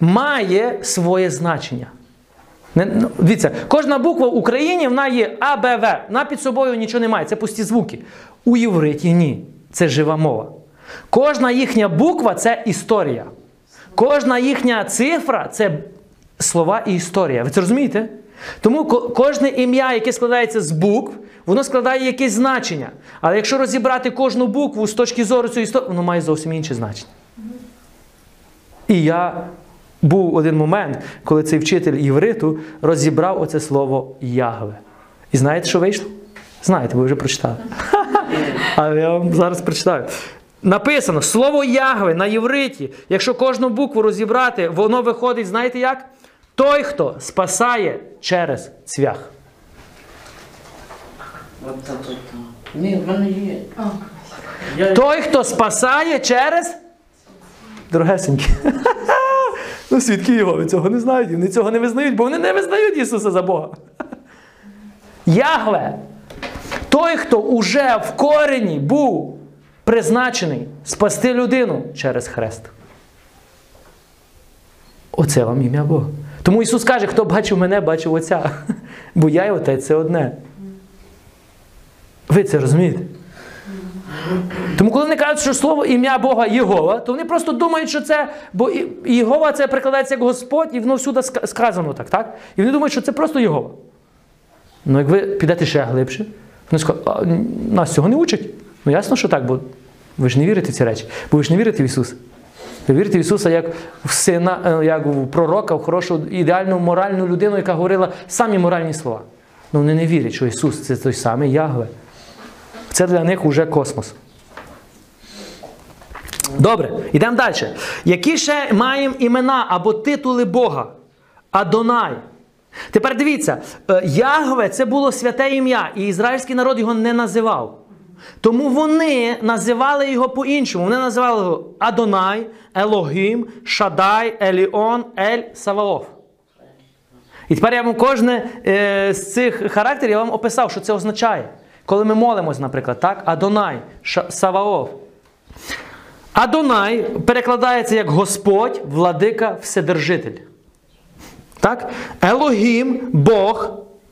має своє значення. Не- ну, Дивіться, кожна буква в Україні вона є А, Б, В. Вона під собою нічого не має. Це пусті звуки. У євриті ні. Це жива мова. Кожна їхня буква це історія. Кожна їхня цифра це слова і історія. Ви це розумієте? Тому кожне ім'я, яке складається з букв, воно складає якесь значення. Але якщо розібрати кожну букву з точки зору цієї історії, воно має зовсім інше значення. І я був один момент, коли цей вчитель євриту розібрав оце слово Ягве. І знаєте, що вийшло? Знаєте, ви вже прочитали. Але я вам зараз прочитаю. Написано слово Ягве на євриті. Якщо кожну букву розібрати, воно виходить, знаєте як? Той, хто спасає через цвях. Ні, в мене є. Той, хто спасає через. Дорогесенькі. Ну, свідки його цього не знають, вони цього не визнають, бо вони не визнають Ісуса за Бога. Ягве. Той, хто уже в корені був призначений спасти людину через хрест. Оце вам ім'я Бога. Тому Ісус каже, хто бачив мене, бачив Отця. Бо я і Отець це одне. Ви це розумієте? Тому, коли вони кажуть, що слово ім'я Бога Єгова, то вони просто думають, що це, бо Єгова це прикладається як Господь, і воно всюди сказано так, так? І вони думають, що це просто Єгова. Ну, як ви підете ще глибше, вони скажуть, а, нас цього не учать. Ну ясно, що так, бо ви ж не вірите в ці речі, бо ви ж не вірите в Ісуса. Ви вірите в Ісуса як в сина, е, як в пророка, в хорошу, ідеальну моральну людину, яка говорила самі моральні слова. Ну вони не вірять, що Ісус це той самий Ягве. Це для них уже космос. Добре, йдемо далі. Які ще маємо імена або титули Бога? Адонай. Тепер дивіться, е, Ягве це було святе ім'я, і ізраїльський народ його не називав. Тому вони називали його по-іншому. Вони називали його Адонай, Елогім, Шадай, Еліон, Ель Саваоф. І тепер я вам кожне е, з цих характерів я вам описав, що це означає. Коли ми молимось, наприклад, так? Адонай, Саваоф. Адонай перекладається як Господь, владика, вседержитель. Так? Елогім Бог,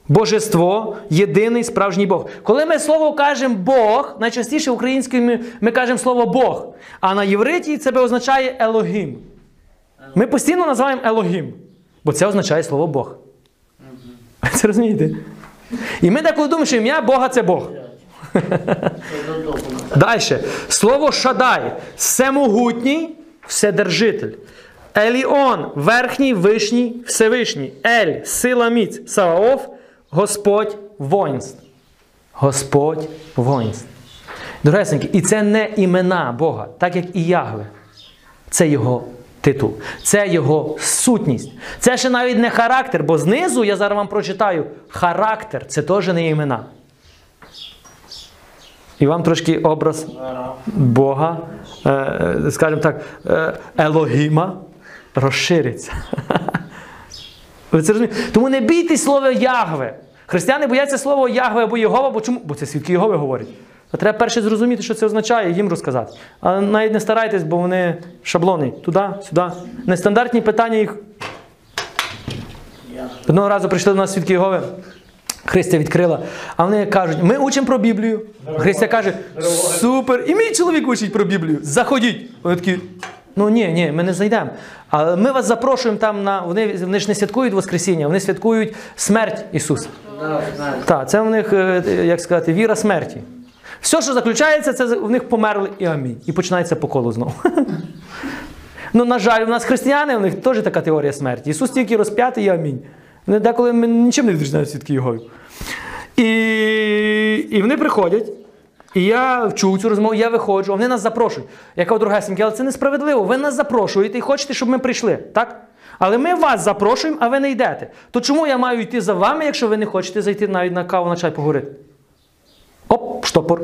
Божество, єдиний справжній Бог. Коли ми слово кажемо Бог, найчастіше українською ми, ми кажемо слово Бог. А на євриті це означає Елогім. Ми постійно називаємо Елогім, бо це означає слово Бог. Це розумієте? І ми деколи думаємо, що ім'я Бога це Бог. Далі. Слово Шадай всемогутній, вседержитель. Еліон верхній, вишній, всевишній. Ель сила міць. Саваоф Господь воїнств. Господь воїнств. Дорогесенькі, і це не імена Бога, так як і Ягве. Це його титул, це його сутність. Це ще навіть не характер, бо знизу я зараз вам прочитаю характер це теж не імена. І вам трошки образ Бога, е, скажімо так, е, Елогіма розшириться. Ви це розумієте? Тому не бійтесь слова Ягве. Християни бояться слова Ягве або Єгова, бо чому? Бо це свідки Єгови говорять. А треба перше зрозуміти, що це означає, їм розказати. А навіть не старайтесь, бо вони шаблони. Туди, сюди. Нестандартні питання їх. Одного разу прийшли до нас свідки Єгови. Христя відкрила, а вони кажуть, ми учимо про Біблію. Христя каже, супер, і мій чоловік учить про Біблію. Заходіть. Вони такі, ну ні, ні, ми не зайдемо. Але ми вас запрошуємо там на. Вони, вони ж не святкують Воскресіння, вони святкують смерть Ісуса. Так, це в них, е, як сказати, віра смерті. Все, що заключається, це в них померли і амінь. І починається по колу знову. Ну, на жаль, у нас християни, у них теж така теорія смерті. Ісус тільки розп'ятий і амінь. Вони деколи ми нічим не відрізняють свідки Його. І, і вони приходять, і я чую цю розмову, я виходжу, вони нас запрошують. Я кажу, другесеньки, але це несправедливо. Ви нас запрошуєте і хочете, щоб ми прийшли. Так? Але ми вас запрошуємо, а ви не йдете. То чому я маю йти за вами, якщо ви не хочете зайти навіть на каву на чай поговорити? Оп, штопор.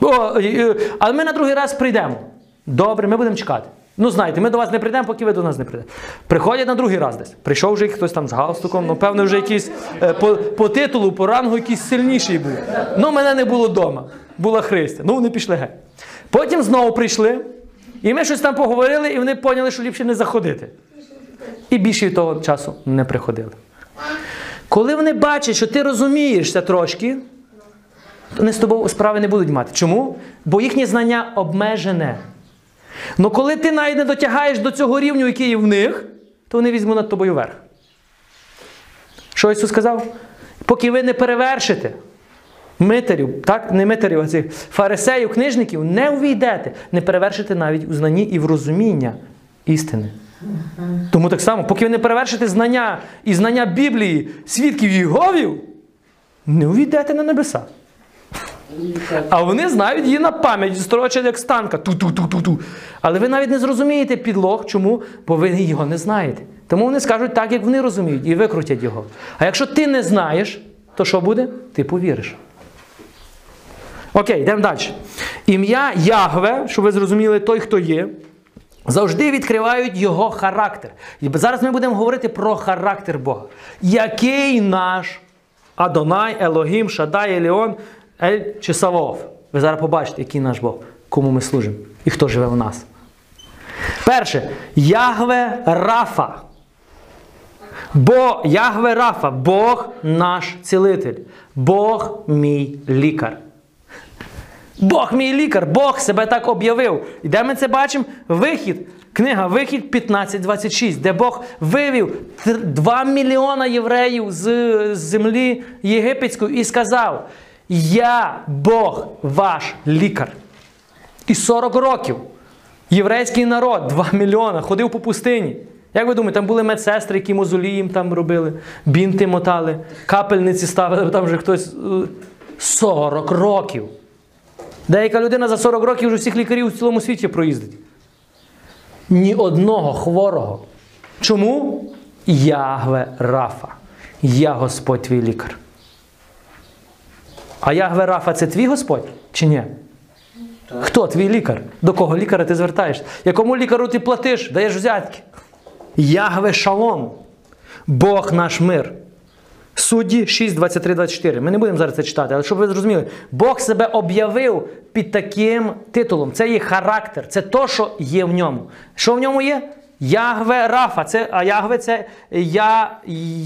О, але ми на другий раз прийдемо. Добре, ми будемо чекати. Ну, знаєте, ми до вас не прийдемо, поки ви до нас не прийдете. Приходять на другий раз десь. Прийшов вже хтось там з галстуком, ну, певно, вже якийсь е, по, по титулу, по рангу якийсь сильніший був. Ну, мене не було вдома. Була Христя. Ну, вони пішли геть. Потім знову прийшли, і ми щось там поговорили, і вони поняли, що ліпше не заходити. І більше того часу не приходили. Коли вони бачать, що ти розумієшся трошки, вони з тобою справи не будуть мати. Чому? Бо їхнє знання обмежене. Но коли ти навіть не дотягаєш до цього рівню, який є в них, то вони візьмуть над тобою верх. Що Ісус сказав? Поки ви не перевершите митарів, так, не митарів, а цих фарисеїв, книжників, не увійдете, не перевершите навіть у знанні і в розуміння істини. Тому так само, поки ви не перевершите знання і знання Біблії, свідків Єговів, не увійдете на небеса. А вони знають її на пам'ять, строчать як станка. Ту-ту-ту-ту-ту. Але ви навіть не зрозумієте підлог. Чому? Бо ви його не знаєте. Тому вони скажуть так, як вони розуміють, і викрутять його. А якщо ти не знаєш, то що буде? Ти повіриш. Окей, йдемо далі. Ім'я Ягве, щоб ви зрозуміли, той, хто є, завжди відкривають його характер. І зараз ми будемо говорити про характер Бога. Який наш Адонай, Елогім, Шадай, Еліон, Ель чи Савов? Ви зараз побачите, який наш Бог, кому ми служимо і хто живе в нас. Перше, Ягве Рафа. Бо Ягве Рафа, Бог наш цілитель, Бог мій лікар. Бог мій лікар, Бог себе так об'явив. І де ми це бачимо? Вихід. Книга Вихід 15.26, де Бог вивів 2 мільйона євреїв з землі єгипетської і сказав: Я Бог ваш лікар. І 40 років єврейський народ, 2 мільйона, ходив по пустині. Як ви думаєте, там були медсестри, які мозолієм там робили, бінти мотали, капельниці ставили, там вже хтось. е, 40 років. Деяка людина за 40 років вже всіх лікарів у цілому світі проїздить. Ні одного хворого. Чому? Ягве Рафа. Я Господь твій лікар. А Ягве Рафа це твій Господь чи ні? Хто твій лікар? До кого лікаря ти звертаєшся? Якому лікару ти платиш, даєш взятки? Ягве Шалом. Бог наш мир. Судді 6, 23, 24. Ми не будемо зараз це читати, але щоб ви зрозуміли, Бог себе об'явив під таким титулом. Це є характер, це то, що є в ньому. Що в ньому є? Ягве Рафа, це, а Ягве це я,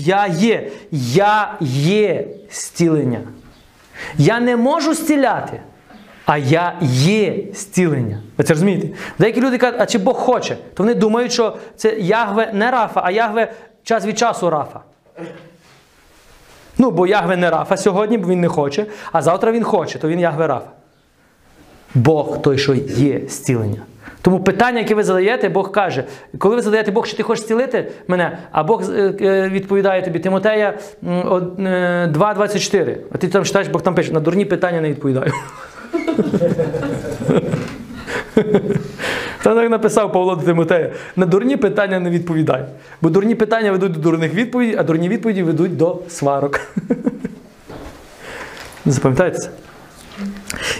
я є. Я є зцілення. Я не можу зціляти, а я є зцілення. Ви це розумієте? Деякі люди кажуть, а чи Бог хоче? То вони думають, що це Ягве не Рафа, а Ягве час від часу Рафа. Ну, бо Ягве не Рафа сьогодні, бо він не хоче, а завтра він хоче, то він Ягве Рафа. Бог той, що є зцілення. Тому питання, яке ви задаєте, Бог каже, коли ви задаєте Бог, чи ти хочеш зцілити мене, а Бог е, е, відповідає тобі, Тимотея м, од- е, 2,24. А ти там читаєш, Бог там пише, на дурні питання не відповідаю. Там так написав Павло до Тимотея, на дурні питання не відповідай. Бо дурні питання ведуть до дурних відповідей, а дурні відповіді ведуть до сварок. Запам'ятайте це?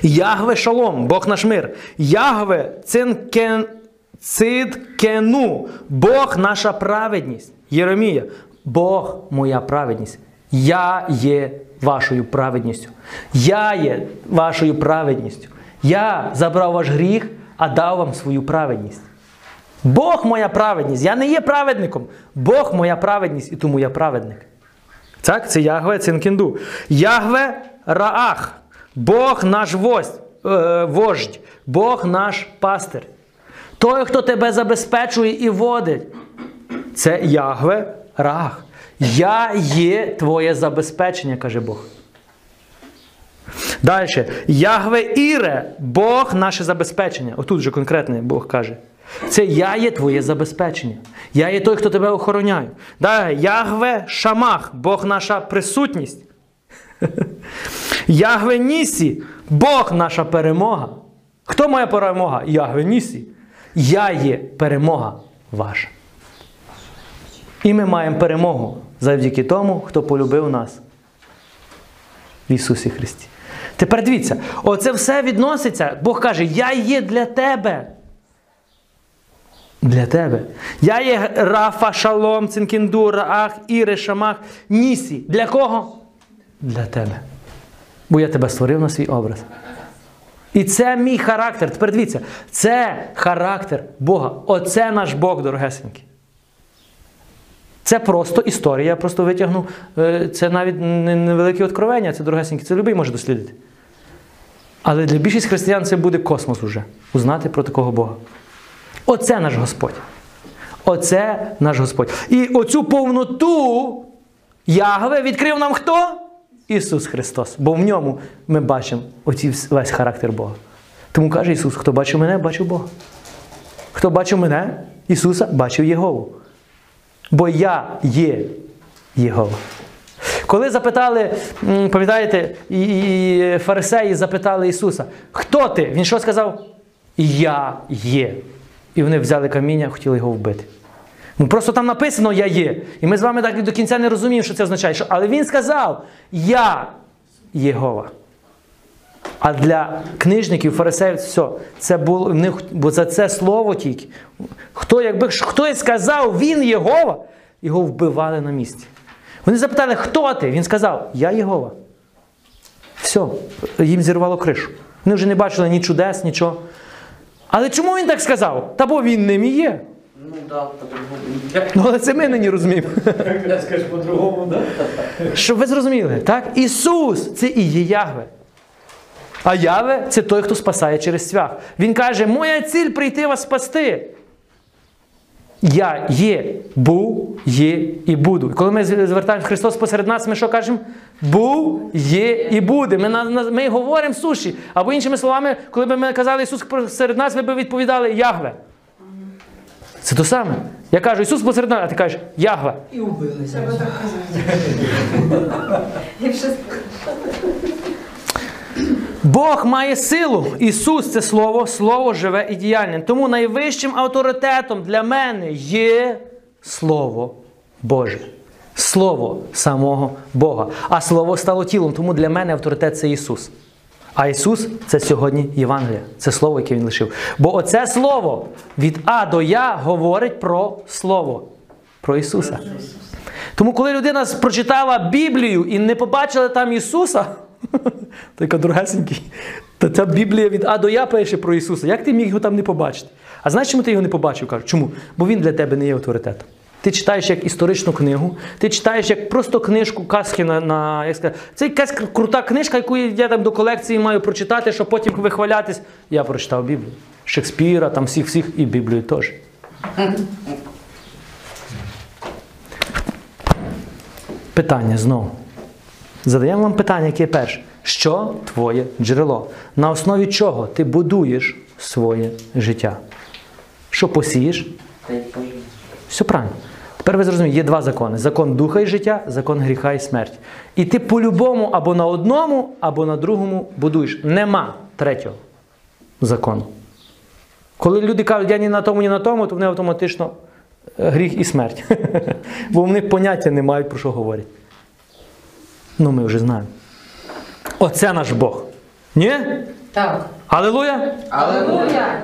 Ягве шалом, Бог наш мир. Ягве цинкен, циткену, Бог наша праведність. Єремія, Бог моя праведність. Я є вашою праведністю. Я є вашою праведністю. Я забрав ваш гріх, а дав вам свою праведність. Бог моя праведність. Я не є праведником. Бог моя праведність, і тому я праведник. Так, це Ягве Цинкінду. Ягве Раах. Бог наш вождь, е, вождь, Бог наш пастир. Той, хто тебе забезпечує і водить. Це Ягве Раах. Я є твоє забезпечення, каже Бог. Далі. Ягве Іре, Бог наше забезпечення. Отут же конкретне Бог каже. Це я є твоє забезпечення. Я є той, хто тебе охороняє. Далі. Ягве Шамах, Бог наша присутність. Ягве Нісі, Бог наша перемога. Хто моя перемога? Ягве Нісі. Я є перемога ваша. І ми маємо перемогу завдяки тому, хто полюбив нас в Ісусі Христі. Тепер дивіться, оце все відноситься. Бог каже, я є для тебе. Для тебе. Я є Рафа, Шалом, Цинкінду, Раах, Іре, Шамах, Нісі. Для кого? Для тебе. Бо я тебе створив на свій образ. І це мій характер. Тепер дивіться, це характер Бога. Оце наш Бог, дорогесенький. Це просто історія, я просто витягну. е, Це навіть невелике откровення, це дорогесеньке, це любий може дослідити. Але для більшість християн це буде космос уже. Узнати про такого Бога. Оце наш Господь. Оце наш Господь. І оцю повноту Ягве відкрив нам хто? Ісус Христос. Бо в ньому ми бачимо оці весь характер Бога. Тому каже Ісус, хто бачив мене, бачив Бога. Хто бачив мене, Ісуса, бачив Єгову. Бо я є Єгова. Коли запитали, пам'ятаєте, і, фарисеї запитали Ісуса, хто ти? Він що сказав? Я є. І вони взяли каміння, хотіли його вбити. Ну просто там написано Я є. І ми з вами так до кінця не розуміємо, що це означає. Але він сказав: Я Єгова. А для книжників, фарисеїв, все, це було в них, бо за це слово тільки. Хто, якби хтось сказав, він Єгова, його вбивали на місці. Вони запитали, хто ти? Він сказав, я Єгова. Все, їм зірвало кришу. Вони вже не бачили ні чудес, нічого. Але чому він так сказав? Та бо він ним і є. Ну да, по-другому. Ну, але це ми нині розуміємо. Я скажу по-другому, да? Щоб ви зрозуміли, так? Ісус це і є Ягве. А Яве це той, хто спасає через свях. Він каже: Моя ціль прийти вас спасти. Я є, був, є і буду. І коли ми звертаємось Христос посеред нас, ми що кажемо? Був, є і буде. Ми, на, на- ми говоримо суші. Або іншими словами, коли б ми казали Ісус посеред нас, ви б відповідали Ягве. Це то саме. Я кажу, Ісус посеред нас, а ти кажеш Ягве. І убилися. Бог має силу. Ісус це слово, слово живе і діяльне. Тому найвищим авторитетом для мене є Слово Боже. Слово самого Бога. А Слово стало тілом, тому для мене авторитет це Ісус. А Ісус це сьогодні Євангелія. Це слово, яке Він лишив. Бо оце слово від А до Я говорить про Слово, про Ісуса. Тому, коли людина прочитала Біблію і не побачила там Ісуса, така дорогесенький, то ця Біблія від А до Я пише про Ісуса. Як ти міг його там не побачити? А знаєш, чому ти його не побачив? Кажу, чому? Бо він для тебе не є авторитетом. Ти читаєш як історичну книгу, ти читаєш як просто книжку казки на, на як сказати, це якась крута книжка, яку я там до колекції маю прочитати, щоб потім вихвалятись. Я прочитав Біблію. Шекспіра, там всіх всіх і Біблію теж. Питання знову. Задаємо вам питання, яке перше. Що твоє джерело? На основі чого ти будуєш своє життя? Що посієш? Все правильно. Тепер ви зрозумієте, є два закони: закон духа і життя, закон гріха і смерті. І ти по-любому або на одному, або на другому будуєш. Нема третього закону. Коли люди кажуть, я ні на тому, ні на тому, то вони автоматично е, гріх і смерть. Бо вони поняття не мають про що говорять. Ну, ми вже знаємо. Оце наш Бог. Ні? Так. Алілуя! Аллилуйя!